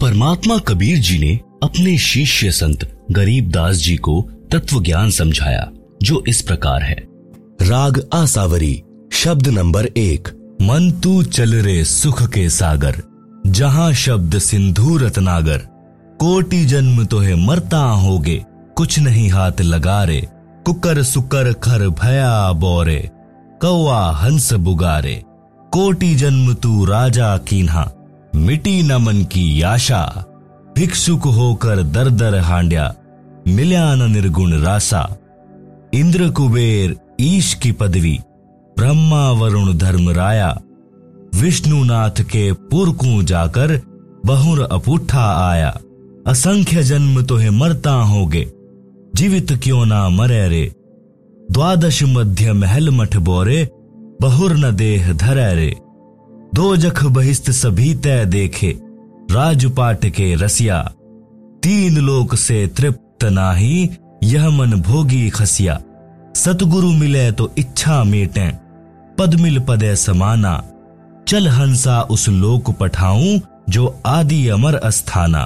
S1: परमात्मा कबीर जी ने अपने शिष्य संत गरीब दास जी को तत्व ज्ञान समझाया, जो इस प्रकार है।
S2: राग आसावरी, शब्द नंबर एक,
S1: मन तू चल रे सुख के सागर, जहाँ शब्द सिंधु रत्नागर। कोटि जन्म तो है मरता होगे, कुछ नहीं हाथ लगा रे कुकर सुकर खर भया बोरे, कौआ हंस बुगारे। कोटि जन्म तू राजा कीन्हा मिटी न मन की आशा भिक्षुक होकर दर दर हांड्या मिल्या न निर्गुण रासा। इंद्र कुबेर ईश की पदवी, ब्रह्मा वरुण धर्म राया। विष्णुनाथ के पुरकू जाकर बहुर अपुठा आया। असंख्य जन्म तो है मरता होगे, जीवित क्यों ना मरे रे? द्वादश मध्य महल मठ बोरे, बहुर न देह धरे रे। दो जख बहिस्त सभी तय देखे, राजपाट के रसिया। तीन लोक से तृप्त नाही, यह मन भोगी खसिया। सतगुरु मिले तो इच्छा मेटे पद मिल पदे समाना। चल हंसा उस लोक पठाऊं, जो आदि अमर अस्थाना।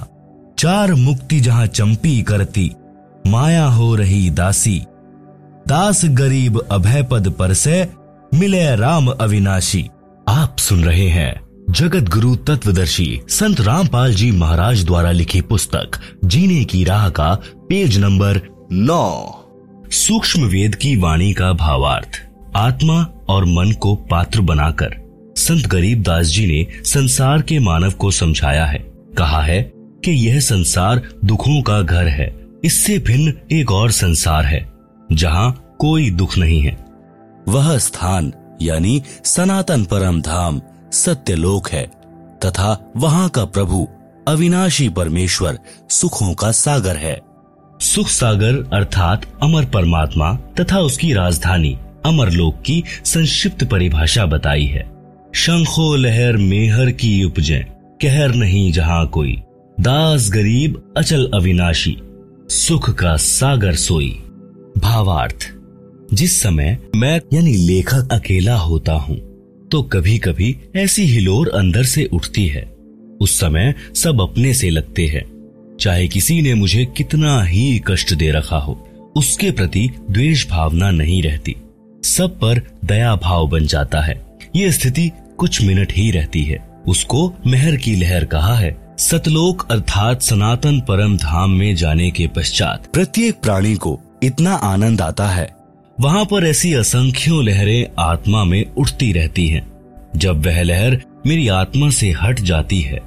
S1: चार मुक्ति जहाँ चंपी करती, माया हो रही दासी। दास गरीब अभय पद पर से, मिले राम अविनाशी। आप सुन रहे हैं जगत गुरु तत्वदर्शी संत रामपाल जी महाराज द्वारा लिखी पुस्तक, जीने की राह का पेज नंबर नौ। सूक्ष्म वेद की वाणी का भावार्थ, आत्मा और मन को पात्र बनाकर, संत गरीब दास जी ने संसार के मानव को समझाया है। कहा है कि यह संसार दुखों का घर है, इससे भिन्न एक और संसार है, जहाँ कोई दुख नहीं है।
S2: वह स्थान यानी सनातन परम धाम सत्यलोक है, तथा वहाँ का प्रभु, अविनाशी परमेश्वर, सुखों का सागर है।
S1: सुख सागर अर्थात अमर परमात्मा तथा उसकी राजधानी अमरलोक की संक्षिप्त परिभाषा बताई है। शंखो लहर मेहर की उपजे, कहर नहीं जहाँ कोई। दास गरीब, अचल अविनाशी, सुख का सागर सोई। भावार्थ। जिस समय मैं, यानी लेखक अकेला होता हूँ तो कभी कभी ऐसी हिलोर अंदर से उठती है। उस समय सब अपने से लगते हैं। चाहे किसी ने मुझे कितना ही कष्ट दे रखा हो, उसके प्रति द्वेष भावना नहीं रहती। सब पर दया भाव बन जाता है। ये स्थिति कुछ मिनट ही रहती है। उसको मेहर की लहर कहा है। सतलोक अर्थात सनातन परम धाम में जाने के पश्चात
S2: प्रत्येक प्राणी को इतना आनंद आता है
S1: वहाँ पर ऐसी असंख्यों लहरें आत्मा में उठती रहती हैं। जब वह लहर मेरी आत्मा से हट जाती है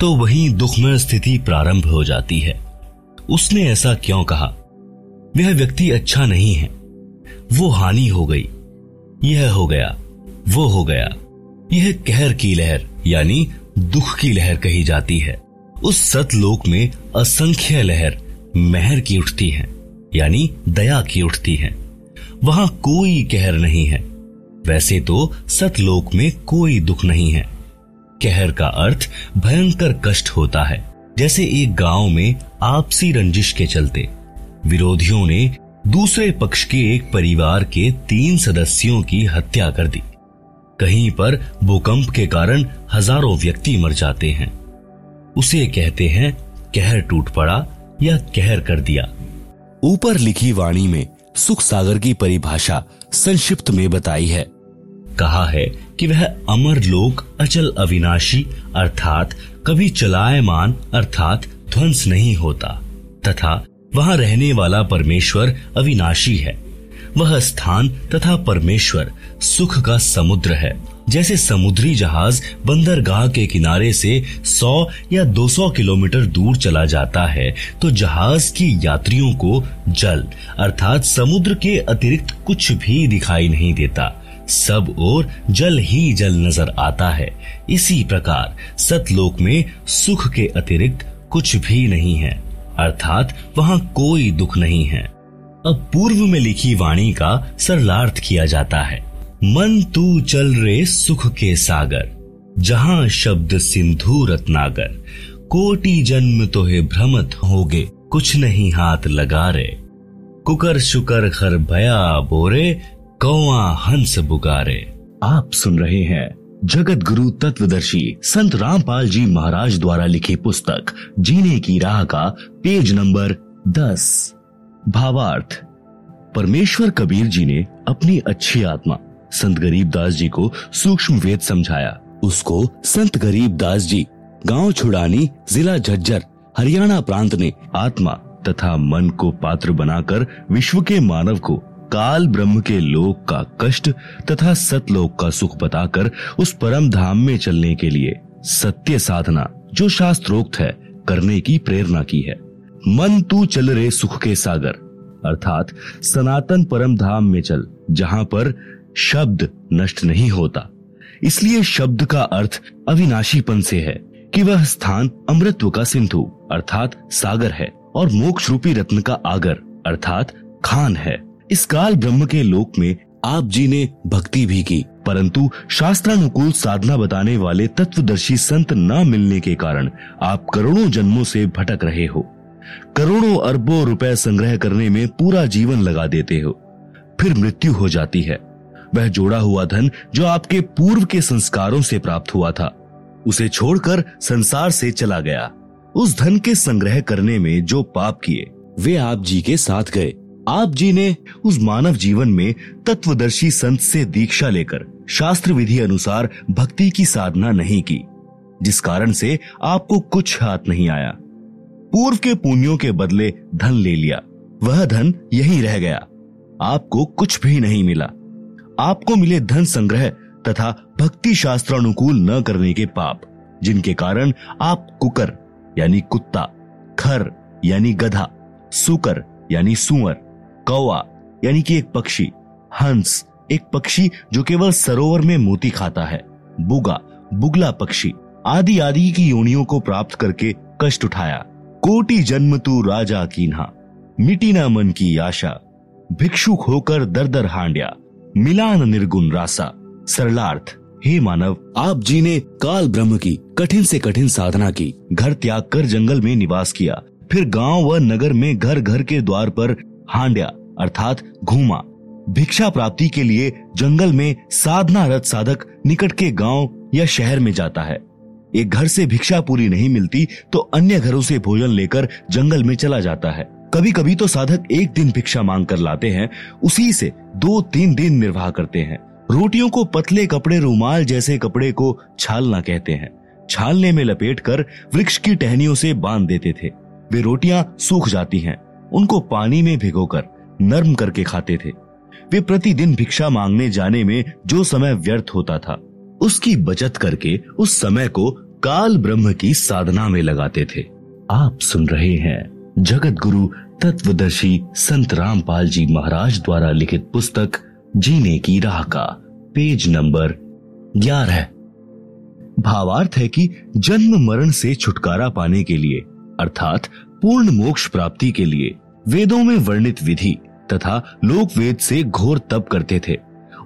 S1: तो वही दुखमय स्थिति प्रारंभ हो जाती है। उसने ऐसा क्यों कहा? वह व्यक्ति अच्छा नहीं है। वो हानि हो गई। यह हो गया वो हो गया। यह कहर की लहर यानी दुख की लहर कही जाती है। उस सतलोक में असंख्य लहर महर की उठती हैं, यानी दया की उठती हैं। वहाँ कोई कहर नहीं है। वैसे तो सतलोक में कोई दुख नहीं है। कहर का अर्थ भयंकर कष्ट होता है, जैसे एक गाँव में आपसी रंजिश के चलते। विरोधियों ने दूसरे पक्ष के एक परिवार के तीन सदस्यों की हत्या कर दी। कहीं पर भूकंप के कारण हज़ारों व्यक्ति मर जाते हैं। उसे कहते हैं, कहर टूट पड़ा या कहर कर दिया।
S2: ऊपर लिखी वाणी में सुख सागर की परिभाषा संक्षिप्त में बताई है।
S1: कहा है कि वह अमर लोक, अचल अविनाशी, अर्थात कभी चलायमान, अर्थात ध्वंस नहीं होता, तथा वहाँ रहने वाला परमेश्वर अविनाशी है। वह स्थान तथा परमेश्वर सुख का समुद्र है। जैसे समुद्री जहाज़ बंदरगाह के किनारे से 100 या 200 किलोमीटर दूर चला जाता है तो जहाज़ की यात्रियों को जल, अर्थात समुद्र के अतिरिक्त कुछ भी दिखाई नहीं देता। सब और जल ही जल नज़र आता है। इसी प्रकार सतलोक में सुख के अतिरिक्त कुछ भी नहीं है, अर्थात वहाँ कोई दुख नहीं है। अब पूर्व में लिखी वाणी का सरलार्थ किया जाता है। मन तू चल रे सुख के सागर, जहाँ शब्द सिंधु रत्नागर। कोटि जन्म तो है भ्रमत होगे, कुछ नहीं हाथ लगा रे कुकर शुकर खर भया बोरे, कौआ हंस बुगारे। आप सुन रहे हैं जगत गुरु तत्वदर्शी संत रामपाल जी महाराज द्वारा लिखी पुस्तक, जीने की राह का पेज नंबर दस। भावार्थ, परमेश्वर कबीर जी ने अपनी अच्छी आत्मा संत गरीब दास जी को सूक्ष्म वेद समझाया।
S2: उसको संत गरीब दास जी, गाँव छुड़ानी, जिला झज्जर, हरियाणा प्रांत ने
S1: आत्मा तथा मन को पात्र बनाकर विश्व के मानव को काल ब्रह्म के लोक का कष्ट तथा सतलोक का सुख बताकर उस परम धाम में चलने के लिए सत्य साधना, जो शास्त्रोक्त है, करने की प्रेरणा की है। मन तू चल रे सुख के सागर, अर्थात सनातन परम धाम में चल, जहाँ पर शब्द नष्ट नहीं होता। इसलिए शब्द का अर्थ अविनाशीपन से है कि वह स्थान अमृत्व का सिंधु, अर्थात सागर है, और मोक्ष रूपी रत्न का आगर, अर्थात खान है। इस काल ब्रह्म के लोक में आप जी ने भक्ति भी की, परंतु शास्त्रानुकूल साधना बताने वाले तत्वदर्शी संत न मिलने के कारण आप करोड़ों जन्मों से भटक रहे हो। करोड़ों अरबों रुपए संग्रह करने में पूरा जीवन लगा देते हो। फिर मृत्यु हो जाती है। वह जोड़ा हुआ धन जो आपके पूर्व के संस्कारों से प्राप्त हुआ था, उसे छोड़कर संसार से चला गया। उस धन के संग्रह करने में जो पाप किए, वे आप जी के साथ गए। आप जी ने उस मानव जीवन में तत्वदर्शी संत से दीक्षा लेकर शास्त्र विधि अनुसार भक्ति की साधना नहीं की, जिस कारण से आपको कुछ हाथ नहीं आया। पूर्व के पुण्यों के बदले धन ले लिया। वह धन यही रह गया। आपको कुछ भी नहीं मिला। आपको मिले धन संग्रह तथा भक्ति शास्त्र अनुकूल न करने के पाप, जिनके कारण आप कुकर, यानी कुत्ता, खर, यानी गधा, सुकर, यानी सुअर कौआ यानी कि एक पक्षी, हंस, एक पक्षी जो केवल सरोवर में मोती खाता है, बुगा, बुगला पक्षी आदि आदि की योनियों को प्राप्त करके कष्ट उठाया। कोटि जन्म तू राजा कीन्हा, मिटी ना मन की आशा, भिक्षुक होकर दर दर हांड्या। मिलान निर्गुण रासा। सरलार्थ, हे मानव,
S2: आप जी ने काल ब्रह्म की, कठिन से कठिन साधना की,
S1: घर त्याग कर जंगल में निवास किया। फिर गाँव व नगर में घर घर के द्वार पर हांड्या, अर्थात घूमा। भिक्षा प्राप्ति के लिए जंगल में साधना रत साधक निकट के गाँव या शहर में जाता है। एक घर से भिक्षा पूरी नहीं मिलती तो अन्य घरों से भोजन लेकर जंगल में चला जाता है। कभी कभी तो साधक एक दिन भिक्षा मांग कर लाते हैं, उसी से दो तीन दिन निर्वाह करते हैं। रोटियों को पतले कपड़े रुमाल जैसे कपड़े को छालना कहते हैं। छालने में लपेट कर वृक्ष की टहनियों से बाँध देते थे। वे रोटियाँ सूख जाती हैं, उनको पानी में भिगोकर नर्म करके खाते थे। वे प्रतिदिन भिक्षा मांगने जाने में जो समय व्यर्थ होता था, उसकी बचत करके उस समय को काल ब्रह्म की साधना में लगाते थे। आप सुन रहे हैं जगत गुरु तत्वदर्शी संत रामपाल जी महाराज द्वारा लिखित पुस्तक जीने की राह का, पेज नंबर ग्यारह। भावार्थ है कि जन्म मरण से छुटकारा पाने के लिए, अर्थात पूर्ण मोक्ष प्राप्ति के लिए, वेदों में वर्णित विधि तथा लोक वेद से घोर तप करते थे।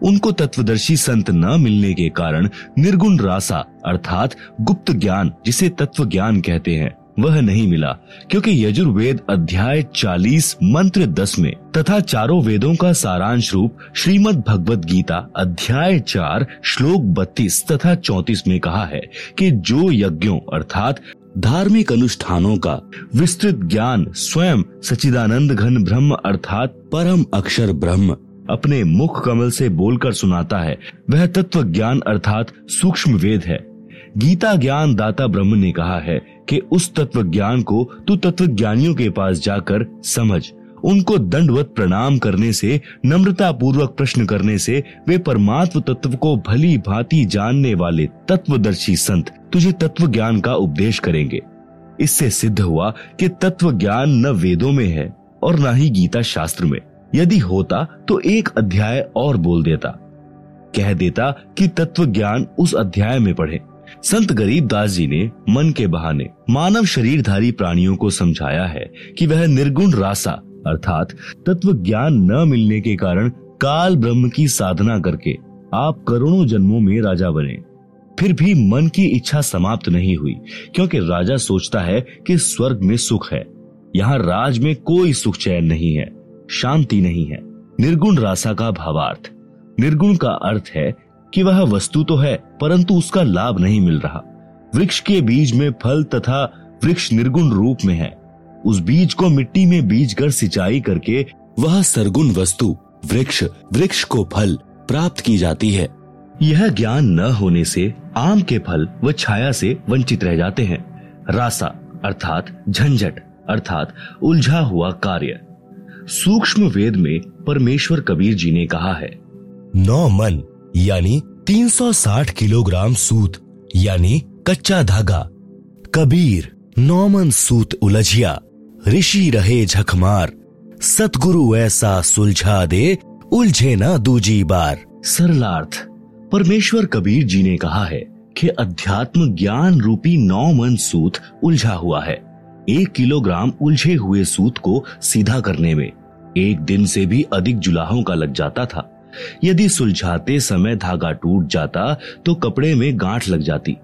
S1: उनको तत्वदर्शी संत न मिलने के कारण निर्गुण रासा, अर्थात गुप्त ज्ञान, जिसे तत्व ज्ञान कहते हैं वह नहीं मिला, क्योंकि यजुर्वेद अध्याय 40 मंत्र 10 में तथा चारों वेदों का सारांश रूप श्रीमद् भगवत गीता अध्याय 4 श्लोक 32 तथा 34 में कहा है कि जो यज्ञों अर्थात धार्मिक अनुष्ठानों का विस्तृत ज्ञान स्वयं सचिदानंद घन ब्रह्म अर्थात परम अक्षर ब्रह्म अपने मुख कमल से बोलकर सुनाता है, वह तत्व ज्ञान अर्थात सूक्ष्म वेद है। गीता ज्ञान दाता ब्रह्म ने कहा है कि उस तत्व ज्ञान को तू तत्व ज्ञानियों के पास जाकर समझ। उनको दंडवत प्रणाम करने से नम्रता पूर्वक प्रश्न करने से, वे परमात्म तत्व को भली भांति जानने वाले तत्वदर्शी संत तुझे तत्व ज्ञान का उपदेश करेंगे। इससे सिद्ध हुआ कि तत्व ज्ञान न वेदों में है और न ही गीता शास्त्र में। यदि होता तो एक अध्याय और बोल देता। कह देता कि तत्व ज्ञान उस अध्याय में पढ़े। संत गरीब दास जी ने मन के बहाने मानव शरीरधारी प्राणियों को समझाया है कि वह निर्गुण रासा, अर्थात तत्व ज्ञान न मिलने के कारण काल ब्रह्म की साधना करके आप करोड़ों जन्मों में राजा बने। फिर भी मन की इच्छा समाप्त नहीं हुई, क्योंकि राजा सोचता है कि स्वर्ग में सुख है। यहाँ राज में कोई सुख चैन नहीं है, शांति नहीं है। निर्गुण रासा का भावार्थ, निर्गुण का अर्थ है कि वह वस्तु तो है, परंतु उसका लाभ नहीं मिल रहा। वृक्ष के बीज में फल तथा वृक्ष निर्गुण रूप में है। उस बीज को मिट्टी में बीज कर सिंचाई करके
S2: वह सरगुण वस्तु, वृक्ष वृक्ष को फल प्राप्त की जाती है।
S1: यह ज्ञान न होने से आम के फल व छाया से वंचित रह जाते हैं। रासा, अर्थात झंझट, अर्थात उलझा हुआ कार्य। सूक्ष्म वेद में परमेश्वर कबीर जी ने कहा है,
S2: नौ मन यानी 360 किलोग्राम सूत, यानी कच्चा धागा, कबीर नौ मन सूत उलझिया, ऋषि रहे झकमार, सतगुरु ऐसा सुलझा दे, उलझे ना दूजी बार।
S1: सरलार्थ, परमेश्वर कबीर जी ने कहा है कि अध्यात्म ज्ञान रूपी नौ मन सूत उलझा हुआ है। एक किलोग्राम उलझे हुए सूत को सीधा करने में एक दिन से भी अधिक जुलाहों का लग जाता था। यदि सुलझाते समय धागा टूट जाता तो कपड़े में गांठ लग जाती।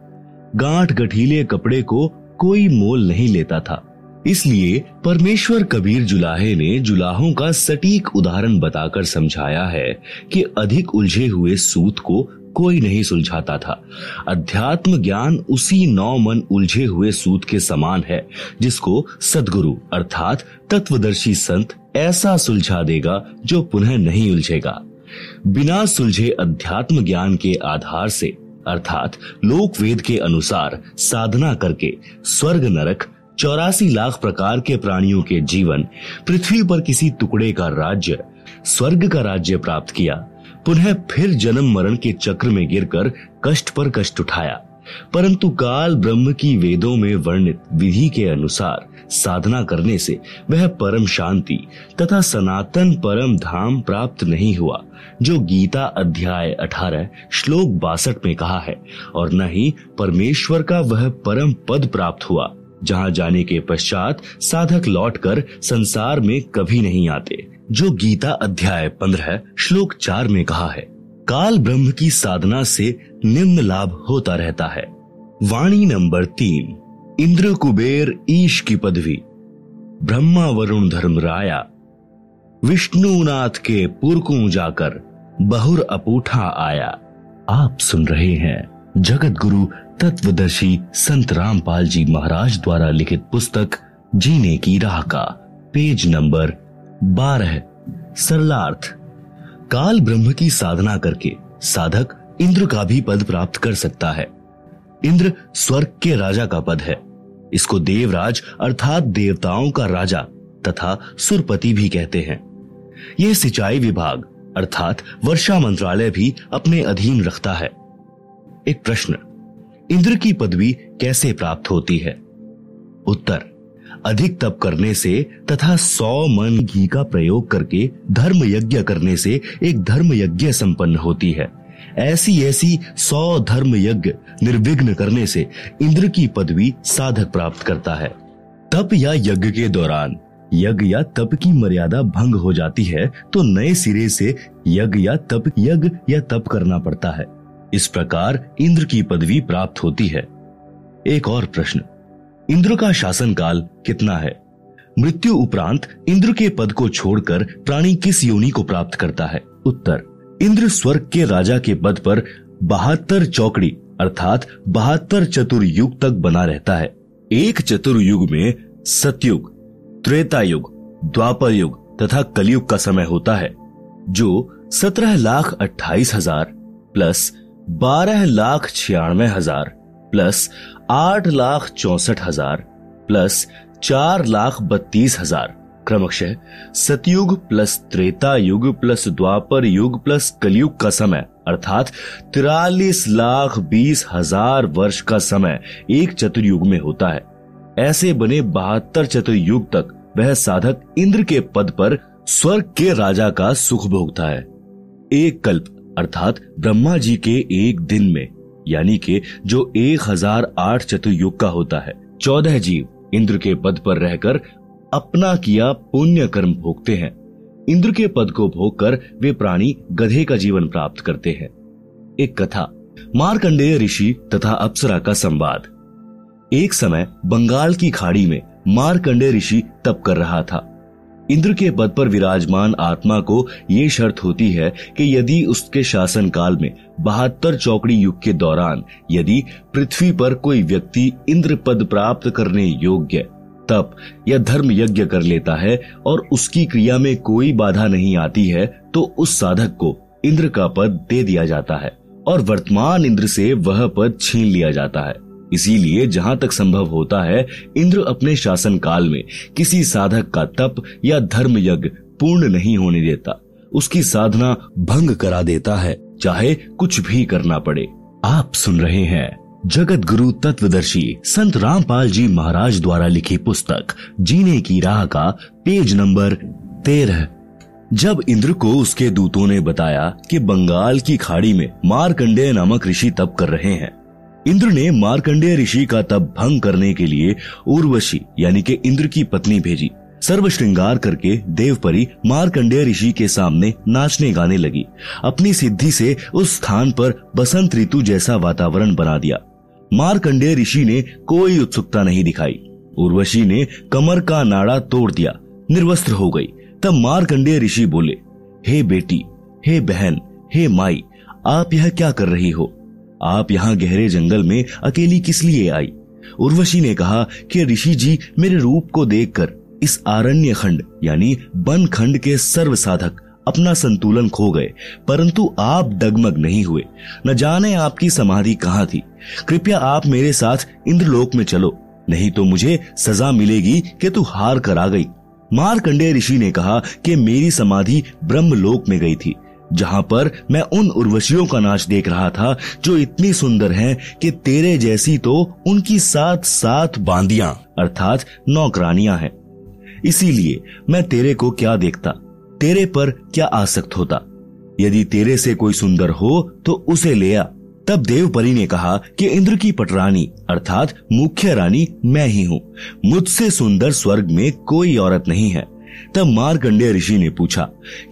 S1: गांठ गठीले कपड़े को कोई मोल नहीं लेता था। इसलिए परमेश्वर कबीर जुलाहे ने जुलाहों का सटीक उदाहरण बताकर समझाया है कि अधिक उलझे हुए सूत को कोई नहीं सुलझाता था। अध्यात्म ज्ञान उसी नौ मन उलझे हुए सूत के समान है, जिसको सदगुरु अर्थात तत्वदर्शी संत ऐसा सुलझा देगा जो पुनः नहीं उलझेगा। बिना सुलझे अध्यात्म ज्ञान के आधार से, अर्थात लोक वेद के अनुसार साधना करके स्वर्ग नरक चौरासी लाख प्रकार के प्राणियों के जीवन, पृथ्वी पर किसी टुकड़े का राज्य, स्वर्ग का राज्य प्राप्त किया, पुनः फिर जन्म मरण के चक्र में गिरकर कष्ट पर कष्ट उठाया। परंतु काल ब्रह्म की वेदों में वर्णित विधि के अनुसार साधना करने से वह परम शांति तथा सनातन परम धाम प्राप्त नहीं हुआ, जो गीता अध्याय 18 श्लोक बासठ में कहा है, और न ही परमेश्वर का वह परम पद प्राप्त हुआ, जहाँ जाने के पश्चात साधक लौटकर संसार में कभी नहीं आते, जो गीता अध्याय पंद्रह श्लोक चार में कहा है। काल ब्रह्म की साधना से निम्न लाभ होता रहता है। वाणी नंबर तीन। इंद्र कुबेर ईश की पदवी ब्रह्मा वरुण धर्म राया विष्णुनाथ के पुरकू जाकर बहुर अपूठा आया आप सुन रहे हैं जगत गुरु तत्वदर्शी संत रामपाल जी महाराज द्वारा लिखित पुस्तक जीने की राह का पेज नंबर बारह सरलार्थ काल ब्रह्म की साधना करके साधक इंद्र का भी पद प्राप्त कर सकता है इंद्र स्वर्ग के राजा का पद है इसको देवराज अर्थात देवताओं का राजा तथा सुरपति भी कहते हैं। यह सिंचाई विभाग, अर्थात वर्षा मंत्रालय भी अपने अधीन रखता है। एक प्रश्न, इंद्र की पदवी कैसे प्राप्त होती है? उत्तर, अधिक तप करने से तथा सौ मन घी का प्रयोग करके धर्म यज्ञ करने से एक धर्म यज्ञ संपन्न होती है। ऐसी ऐसी सौ धर्म यज्ञ निर्विघ्न करने से इंद्र की पदवी साधक प्राप्त करता है। तप या यज्ञ के दौरान यज्ञ या तप की मर्यादा भंग हो जाती है तो नए सिरे से यज्ञ या तप, यज्ञ या तप करना पड़ता है। इस प्रकार इंद्र की पदवी प्राप्त होती है। एक और प्रश्न, इंद्र का शासन काल कितना है? मृत्यु उपरांत इंद्र के पद को छोड़कर प्राणी किस योनि को प्राप्त करता है? उत्तर इंद्र स्वर्ग के राजा के पद पर बहत्तर चौकड़ी, अर्थात बहत्तर चतुर्युग तक बना रहता है। एक चतुर्युग में सतयुग त्रेता युग द्वापर युग तथा कलयुग का समय होता है, जो सत्रह लाख अट्ठाईस हज़ार प्लस बारह लाख छियानवे हज़ार प्लस आठ लाख चौसठ हज़ार प्लस चार लाख बत्तीस हज़ार क्रमशः सतयुग प्लस त्रेता युग प्लस द्वापर युग प्लस कलयुग का समय, अर्थात तिरालीस लाख बीस हज़ार वर्ष का समय एक चतुर्युग में होता है। ऐसे बने बहत्तर चतुर्युग तक वह साधक इंद्र के पद पर स्वर्ग के राजा का सुख भोगता है। एक कल्प, अर्थात ब्रह्मा जी के एक दिन में, यानी के जो एक हज़ार आठ चतुर्युग का होता है, चौदह जीव इंद्र के पद पर रहकर अपना किया पुण्य कर्म भोगते हैं। इंद्र के पद को भोगकर वे प्राणी गधे का जीवन प्राप्त करते हैं। एक कथा, मारकंडेय ऋषि तथा अप्सरा का संवाद। एक समय बंगाल की खाड़ी में मारकंडेय ऋषि तप कर रहा था। इंद्र के पद पर विराजमान आत्मा को ये शर्त होती है कि यदि उसके शासन काल में बहत्तर चौकड़ी युग के दौरान यदि पृथ्वी पर कोई व्यक्ति इंद्र पद प्राप्त करने योग्य तप या धर्म यज्ञ कर लेता है और उसकी क्रिया में कोई बाधा नहीं आती है तो उस साधक को इंद्र का पद दे दिया जाता है और वर्तमान इंद्र से वह पद छीन लिया जाता है। इसीलिए जहाँ तक संभव होता है, इंद्र अपने शासन काल में किसी साधक का तप या धर्म यज्ञ पूर्ण नहीं होने देता। उसकी साधना भंग करा देता है, चाहे कुछ भी करना पड़े। आप सुन रहे हैं जगत गुरु तत्वदर्शी संत रामपाल जी महाराज द्वारा लिखी पुस्तक, जीने की राह का पेज नंबर तेरह। जब इंद्र को उसके दूतों ने बताया कि बंगाल की खाड़ी में मारकंडेय नामक ऋषि तप कर रहे हैं, इंद्र ने मारकंडेय ऋषि का तप भंग करने के लिए उर्वशी, यानी कि इंद्र की पत्नी भेजी। सर्व श्रृंगार करके देवपरी मारकंडेय ऋषि के सामने नाचने गाने लगी। अपनी सिद्धि से उस स्थान पर बसंत ऋतु जैसा वातावरण बना दिया। मारकंडेय ऋषि ने कोई उत्सुकता नहीं दिखाई। उर्वशी ने कमर का नाड़ा तोड़ दिया। निर्वस्त्र हो गई। तब मारकंडेय ऋषि बोले, हे बेटी, हे बहन, हे माई, आप यह क्या कर रही हो? आप यहाँ गहरे जंगल में अकेली किस लिए आई? उर्वशी ने कहा कि ऋषि जी मेरे रूप को देखकर इस आरण्य खंड, यानी बन खंड के सर्व साधक अपना संतुलन खो गए, परंतु आप डगमग नहीं हुए। न जाने आपकी समाधि कहाँ थी। कृपया आप मेरे साथ इंद्रलोक में चलो, नहीं तो मुझे सजा मिलेगी कि तू हार कर आ गई। मारकंडे ऋषि ने कहा कि मेरी समाधि ब्रह्मलोक में गई थी, जहाँ पर मैं उन उर्वशियों का नाच देख रहा था, जो इतनी सुंदर हैं कि तेरे जैसी तो उनकी साथ साथ बांदियाँ, अर्थात नौकरानियाँ हैं। इसीलिए मैं तेरे को क्या देखता? तेरे पर क्या आसक्त होता? यदि तेरे से कोई सुंदर हो तो उसे ले आ। तब देवपरी ने कहा कि इंद्र की पटरानी, अर्थात मुख्य रानी, मैं ही हूँ। मुझसे सुंदर स्वर्ग में कोई औरत नहीं है। तब मारकंडे ऋषि ने पूछा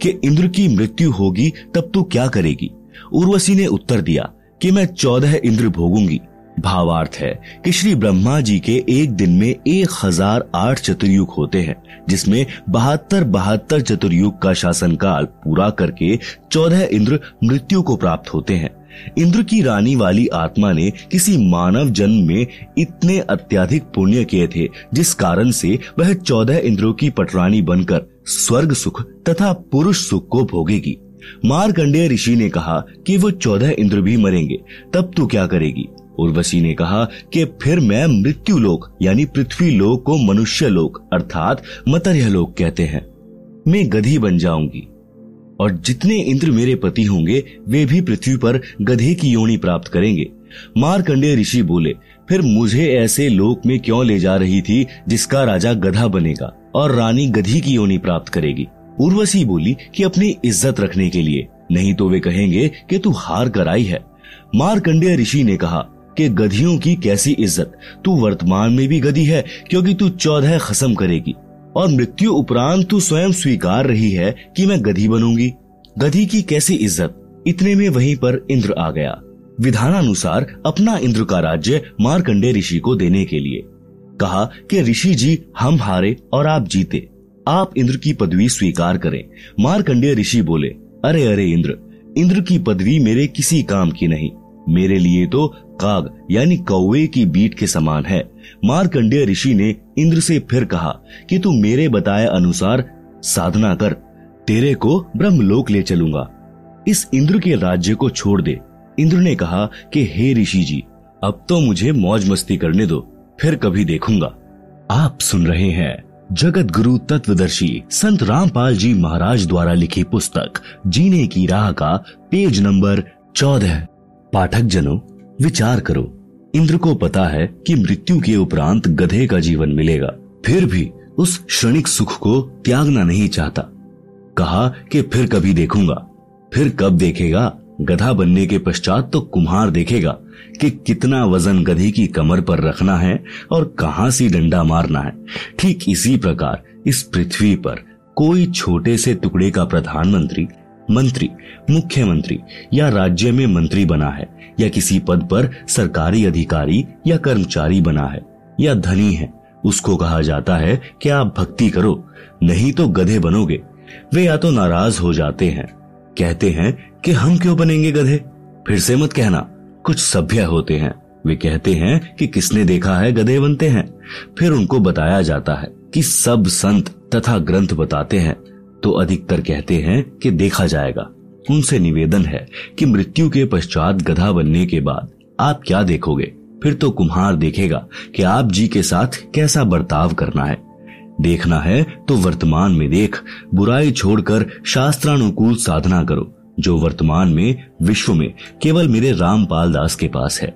S1: कि इंद्र की मृत्यु होगी, तब तू क्या करेगी? उर्वशी ने उत्तर दिया कि मैं चौदह इंद्र भोगूँगी। भावार्थ है कि श्री ब्रह्मा जी के एक दिन में एक हज़ार आठ चतुर्युग होते हैं, जिसमें बहत्तर बहत्तर चतुर्युग का शासन काल पूरा करके चौदह इंद्र मृत्यु को प्राप्त होते हैं। इंद्र की रानी वाली आत्मा ने किसी मानव जन्म में इतने अत्याधिक पुण्य किए थे, जिस कारण से वह चौदह इंद्रों की पटरानी बनकर स्वर्ग सुख तथा पुरुष सुख को भोगेगी। मारकंडेय ऋषि ने कहा कि वो चौदह इंद्र भी मरेंगे, तब तू क्या करेगी? उर्वशी ने कहा कि फिर मैं मृत्यु लोक, यानी पृथ्वी लोक को मनुष्य लोक, अर्थात मतर्य लोक कहते हैं। मैं गधी बन जाऊँगी। और जितने इंद्र मेरे पति होंगे, वे भी पृथ्वी पर गधे की योनि प्राप्त करेंगे। मारकंडे ऋषि बोले, फिर मुझे ऐसे लोक में क्यों ले जा रही थी जिसका राजा गधा बनेगा और रानी गधी की योनि प्राप्त करेगी? उर्वशी बोली कि अपनी इज़्ज़त रखने के लिए, नहीं तो वे कहेंगे कि तू हार कर आई है। मारकंडेय ऋषि ने कहा कि गधियों की कैसी इज़्ज़त? तू वर्तमान में भी गधी है, क्योंकि तू चौदह खसम करेगी। और मृत्यु उपरांत तू स्वयं स्वीकार रही है कि मैं गधी बनूँगी। गधी की कैसी इज़्ज़त? इतने में वहीं पर इंद्र आ गया। विधानानुसार अपना इंद्र का राज्य मारकंडे ऋषि को देने के लिए। कहा कि ऋषि जी, हम हारे और आप जीते। आप इंद्र की पदवी स्वीकार करें। मारकंडे ऋषि बोले, अरे अरे इंद्र इंद्र की पदवी मेरे किसी काम की नहीं। मेरे लिए तो काग, यानी कौवे की बीट के समान है। मारकंडेय ऋषि ने इंद्र से फिर कहा कि तू मेरे बताए अनुसार साधना कर, तेरे को ब्रह्मलोक ले चलूँगा। इस इंद्र के राज्य को छोड़ दे। इंद्र ने कहा कि हे ऋषि जी, अब तो मुझे मौज मस्ती करने दो, फिर कभी देखूँगा। आप सुन रहे हैं जगत गुरु तत्वदर्शी संत रामपाल जी महाराज द्वारा लिखी पुस्तक, जीने की राह का पेज नंबर चौदह। पाठक जनों विचार करो। इंद्र को पता है कि मृत्यु के उपरांत गधे का जीवन मिलेगा। फिर भी उस क्षणिक सुख को त्यागना नहीं चाहता। कहा कि फिर कभी देखूँगा। फिर कब देखेगा? गधा बनने के पश्चात तो कुम्हार देखेगा कि कितना वज़न गधे की कमर पर रखना है और कहाँ से डंडा मारना है। ठीक इसी प्रकार इस पृथ्वी पर कोई छोटे से टुकड़े का प्रधानमंत्री मंत्री, मुख्यमंत्री या राज्य में मंत्री बना है, या किसी पद पर सरकारी अधिकारी या कर्मचारी बना है, या धनी है, उसको कहा जाता है कि आप भक्ति करो, नहीं तो गधे बनोगे। वे या तो नाराज़ हो जाते हैं, कहते हैं कि हम क्यों बनेंगे गधे? फिर से मत कहना, कुछ सभ्य होते हैं। वे कहते हैं कि किसने देखा है गधे बनते हैं? फिर उनको बताया जाता है कि सब संत तथा ग्रंथ बताते हैं। तो अधिकतर कहते हैं कि देखा जाएगा। उनसे निवेदन है कि मृत्यु के पश्चात गधा बनने के बाद आप क्या देखोगे? फिर तो कुम्हार देखेगा कि आप जी के साथ कैसा बर्ताव करना है। देखना है तो वर्तमान में देख, बुराई छोड़कर शास्त्रानुकूल साधना करो, जो वर्तमान में, विश्व में केवल मेरे रामपाल दास के पास है।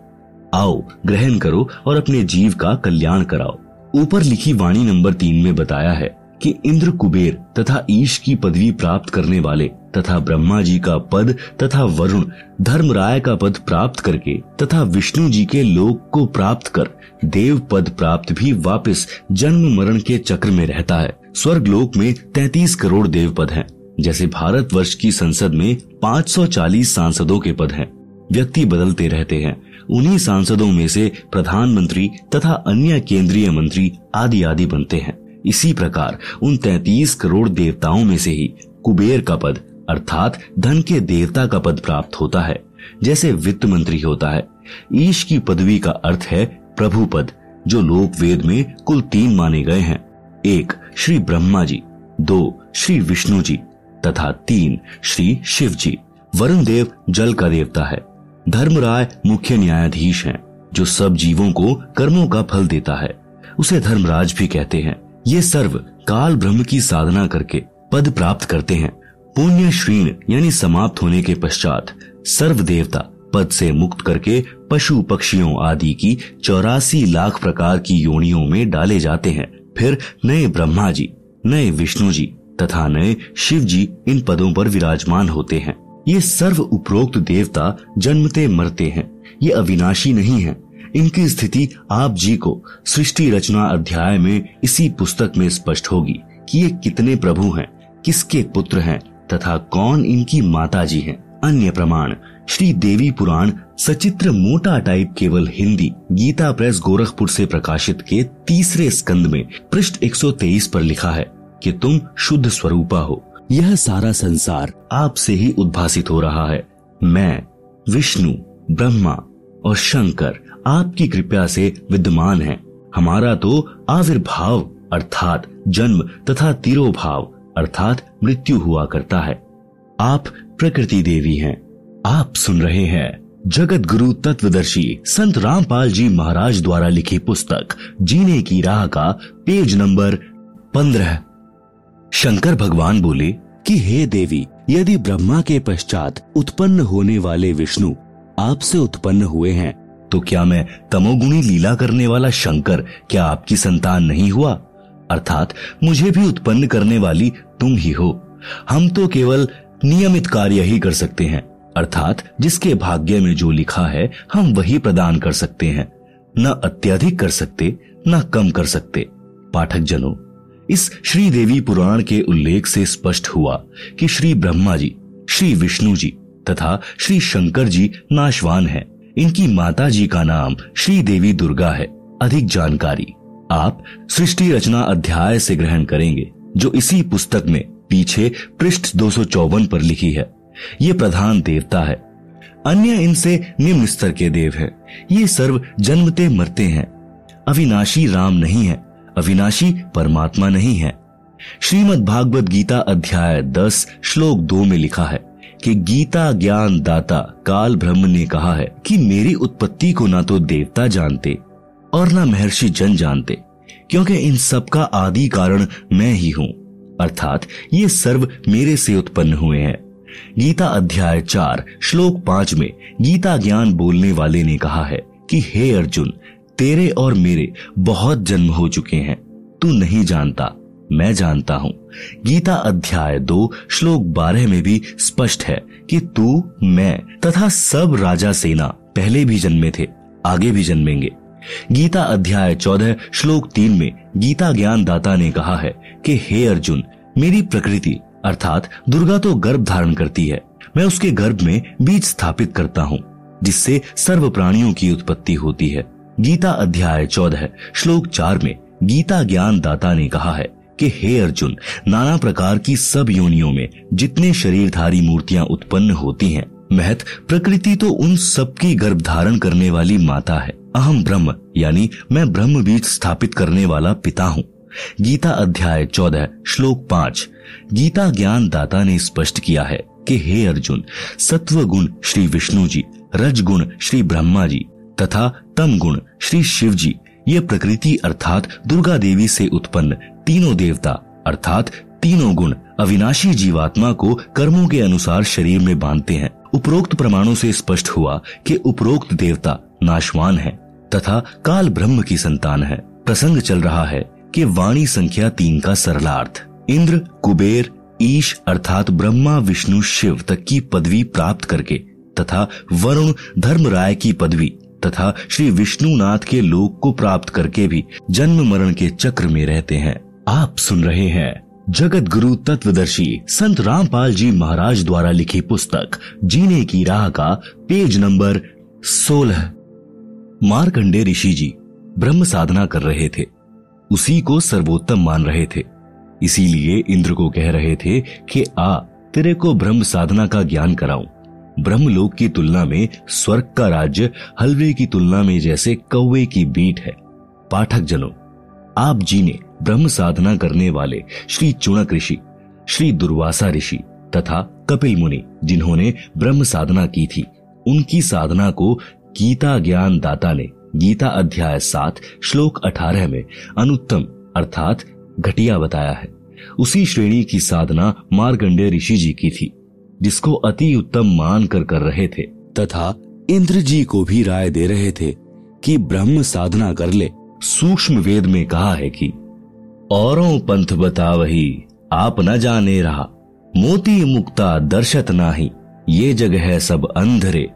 S1: आओ, ग्रहण करो और अपने जीव का कल्याण कराओ। ऊपर लिखी वाणी नंबर तीन में बताया है कि इंद्र कुबेर तथा ईश की पदवी प्राप्त करने वाले तथा ब्रह्मा जी का पद तथा वरुण धर्मराय का पद प्राप्त करके तथा विष्णु जी के लोक को प्राप्त कर देव पद प्राप्त भी वापस जन्म मरण के चक्र में रहता है। स्वर्ग लोक में 33 करोड़ देव पद हैं, जैसे भारत वर्ष की संसद में 540 सांसदों के पद हैं। व्यक्ति बदलते रहते हैं। उन्हीं सांसदों में से प्रधानमंत्री तथा अन्य केंद्रीय मंत्री आदि आदि बनते हैं। इसी प्रकार उन 33 करोड़ देवताओं में से ही कुबेर का पद, अर्थात धन के देवता का पद प्राप्त होता है, जैसे वित्त मंत्री होता है। ईश की पदवी का अर्थ है प्रभु पद, जो लोक वेद में कुल तीन माने गए हैं। एक, श्री ब्रह्मा जी। दो, श्री विष्णु जी। तथा तीन, श्री शिव जी। वरुण देव जल का देवता है। धर्मराय मुख्य न्यायाधीश हैं, जो सब जीवों को कर्मों का फल देता है। उसे धर्मराज भी कहते हैं। ये सर्व काल ब्रह्म की साधना करके पद प्राप्त करते हैं। पुण्य श्रीण यानी समाप्त होने के पश्चात सर्व देवता पद से मुक्त करके पशु पक्षियों आदि की चौरासी लाख प्रकार की योनियों में डाले जाते हैं। फिर नए ब्रह्मा जी, नए विष्णु जी तथा नए शिव जी इन पदों पर विराजमान होते हैं। ये सर्व उपरोक्त देवता जन्मते मरते हैं। ये अविनाशी नहीं है। इनकी स्थिति आप जी को सृष्टि रचना अध्याय में इसी पुस्तक में स्पष्ट होगी कि ये कितने प्रभु हैं, किसके पुत्र हैं, तथा कौन इनकी माता जी है। अन्य प्रमाण, श्री देवी पुराण सचित्र मोटा टाइप केवल हिंदी, गीता प्रेस गोरखपुर से प्रकाशित के तीसरे स्कंद में, पृष्ठ 123 पर लिखा है कि तुम शुद्ध स्वरूपा हो। यह सारा संसार आपसे ही उद्भासित हो रहा है। मैं, विष्णु, ब्रह्मा और शंकर आपकी कृपया से विद्यमान है। हमारा तो आविर्भाव, अर्थात जन्म तथा तिरोभाव, अर्थात मृत्यु हुआ करता है। आप प्रकृति देवी हैं। आप सुन रहे हैं जगत गुरु तत्वदर्शी संत रामपाल जी महाराज द्वारा लिखी पुस्तक, जीने की राह का पेज नंबर पंद्रह। शंकर भगवान बोले कि, हे देवी, यदि ब्रह्मा के पश्चात उत्पन्न होने वाले विष्णु आपसे उत्पन्न हुए हैं तो क्या मैं तमोगुणी लीला करने वाला शंकर क्या आपकी संतान नहीं हुआ? अर्थात मुझे भी उत्पन्न करने वाली तुम ही हो। हम तो केवल नियमित कार्य ही कर सकते हैं। अर्थात जिसके भाग्य में जो लिखा है, हम वही प्रदान कर सकते हैं। न अत्यधिक कर सकते, न कम कर सकते। पाठक जनों इस श्री देवी पुराण के उल्लेख से स्पष्ट हुआ कि श्री ब्रह्मा जी, श्री विष्णु जी तथा श्री शंकर जी नाशवान हैं। इनकी माता जी का नाम श्री देवी दुर्गा है। अधिक जानकारी आप सृष्टि रचना अध्याय से ग्रहण करेंगे, जो इसी पुस्तक में पीछे पृष्ठ दो सौ चौवन पर लिखी है। ये प्रधान देवता है। अन्य इनसे निम्न स्तर के देव है। ये सर्व जन्मते मरते हैं। अविनाशी राम नहीं है। अविनाशी परमात्मा नहीं है। श्रीमद भागवत गीता अध्याय दस, श्लोक दो में लिखा है। कि गीता ज्ञान दाता काल ब्रह्म ने कहा है कि मेरी उत्पत्ति को ना तो देवता जानते और ना महर्षि जन जानते, क्योंकि इन सब का आदि कारण मैं ही हूँ। अर्थात ये सर्व मेरे से उत्पन्न हुए हैं। गीता अध्याय चार, श्लोक पाँच में गीता ज्ञान बोलने वाले ने कहा है कि, हे अर्जुन, तेरे और मेरे बहुत जन्म हो चुके हैं। तू नहीं जानता मैं जानता हूँ। गीता अध्याय दो, श्लोक बारह में भी स्पष्ट है कि तू, मैं, तथा सब राजा सेना पहले भी जन्मे थे, आगे भी जन्मेंगे। गीता अध्याय चौदह, श्लोक तीन में गीता ज्ञान दाता ने कहा है कि, हे अर्जुन, मेरी प्रकृति, अर्थात दुर्गा तो गर्भ धारण करती है। मैं उसके गर्भ में बीज स्थापित करता हूँ, जिससे सर्व प्राणियों की उत्पत्ति होती है। गीता अध्याय चौदह, श्लोक चार में गीता ज्ञान दाता ने कहा है कि हे अर्जुन, नाना प्रकार की सब योनियों में जितने शरीरधारी मूर्तियाँ उत्पन्न होती हैं, महत प्रकृति तो उन सबकी गर्भ धारण करने वाली माता है। अहम ब्रह्म, यानी मैं ब्रह्म बीज स्थापित करने वाला पिता हूँ। गीता अध्याय चौदह, श्लोक पाँच। गीता ज्ञान दाता ने स्पष्ट किया है कि हे अर्जुन सत्व गुण श्री विष्णु जी रज गुण श्री ब्रह्मा जी, तथा तम गुण श्री शिव जी, ये प्रकृति अर्थात दुर्गा देवी से उत्पन्न तीनों देवता, अर्थात तीनों गुण, अविनाशी जीवात्मा को कर्मों के अनुसार शरीर में बांधते हैं। उपरोक्त प्रमाणों से स्पष्ट हुआ कि उपरोक्त देवता नाशवान है, तथा काल ब्रह्म की संतान है। प्रसंग चल रहा है कि वाणी संख्या तीन का सरलार्थ, इंद्र, कुबेर, ईश, अर्थात ब्रह्मा, विष्णु, शिव तक की पदवी प्राप्त करके, तथा वरुण, धर्मराय की पदवी, तथा श्री विष्णुनाथ के लोक को प्राप्त करके भी जन्म मरण के चक्र में रहते हैं। आप सुन रहे हैं जगत गुरु तत्वदर्शी संत रामपाल जी महाराज द्वारा लिखी पुस्तक, जीने की राह का पेज नंबर सोलह। मारकंडे ऋषि जी ब्रह्म साधना कर रहे थे। उसी को सर्वोत्तम मान रहे थे। इसीलिए इंद्र को कह रहे थे कि, आ, तेरे को ब्रह्म साधना का ज्ञान कराऊं। ब्रह्मलोक की तुलना में स्वर्ग का राज्य हलवे की तुलना में जैसे कौवे की बीट है। पाठक जनों आप जी ने ब्रह्म साधना करने वाले श्री चुणक ऋषि, श्री दुर्वासा ऋषि तथा कपिल मुनि, जिन्होंने ब्रह्म साधना की थी, उनकी साधना को गीता ज्ञान दाता ने गीता अध्याय सात, श्लोक अठारह में अनुत्तम अर्थात घटिया बताया है। उसी श्रेणी की साधना मारगंडे ऋषि जी की थी, जिसको अति उत्तम मान कर कर रहे थे, तथा इंद्र जी को भी राय दे रहे थे कि ब्रह्म साधना कर ले। सूक्ष्म वेद में कहा है कि औरों पंथ बता वही आप न जाने रहा। मोती मुक्ता दर्शत नाही, ये जग है सब अंधरे।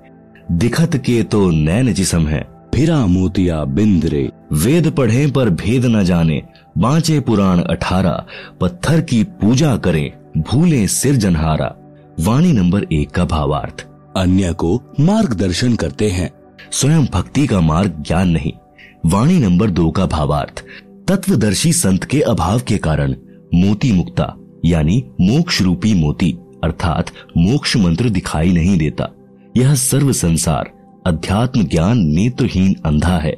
S1: दिखत के तो नैन जिसम है फिरा मोतिया बिंदरे। वेद पढ़े पर भेद न जाने, बांचे पुराण अठारह, पत्थर की पूजा करें, भूले सिर जनहारा। वाणी नंबर एक का भावार्थ, अन्य को मार्गदर्शन करते हैं। स्वयं भक्ति का मार्ग ज्ञान नहीं, वाणी नंबर दो का भावार्थ तत्वदर्शी संत के अभाव के कारण मोती मुक्ता, यानी मोक्ष रूपी मोती, अर्थात मोक्ष मंत्र दिखाई नहीं देता। यह सर्व संसार, अध्यात्म ज्ञान नेत्रहीन अंधा है,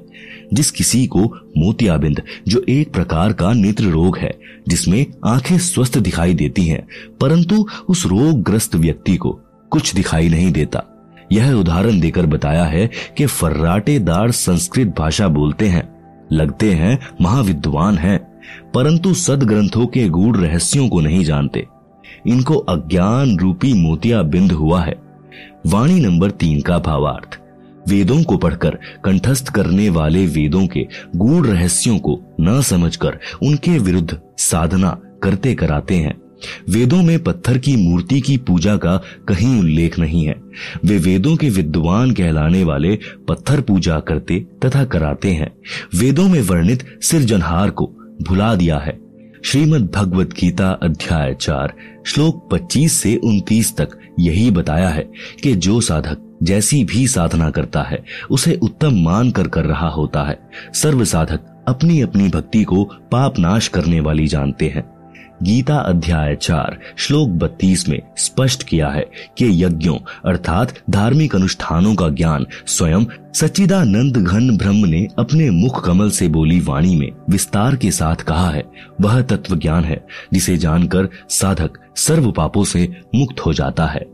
S1: जिस किसी को मोतियाबिंद, जो एक प्रकार का नेत्र रोग है, जिसमें आँखें स्वस्थ दिखाई देती हैं, परंतु उस रोग ग्रस्त व्यक्ति को कुछ दिखाई नहीं देता। यह उदाहरण देकर बताया है कि फर्राटेदार संस्कृत भाषा बोलते हैं। लगते हैं, महाविद्वान हैं, परंतु सदग्रंथों के गूढ़ रहस्यों को नहीं जानते। इनको अज्ञान रूपी मोतिया बिंद हुआ है। वाणी नंबर तीन का भावार्थ, वेदों को पढ़कर, कंठस्थ करने वाले वेदों के गूढ़ रहस्यों को न समझकर, उनके विरुद्ध साधना करते कराते हैं। वेदों में पत्थर की मूर्ति की पूजा का कहीं उल्लेख नहीं है। वे वेदों के विद्वान कहलाने वाले पत्थर पूजा करते तथा कराते हैं। वेदों में वर्णित सिरजनहार को भुला दिया है। श्रीमद भगवत गीता अध्याय चार, श्लोक 25 से 29 तक यही बताया है कि जो साधक जैसी भी साधना करता है, उसे उत्तम मान कर कर रहा होता है। सर्व साधक अपनी अपनी भक्ति को पाप नाश करने वाली जानते हैं। गीता अध्याय चार, श्लोक बत्तीस में स्पष्ट किया है कि यज्ञों, अर्थात धार्मिक अनुष्ठानों का ज्ञान, स्वयं सच्चिदानंद घन ब्रह्म ने अपने मुख कमल से बोली वाणी में विस्तार के साथ कहा है। वह तत्व ज्ञान है, जिसे जानकर साधक सर्व पापों से मुक्त हो जाता है।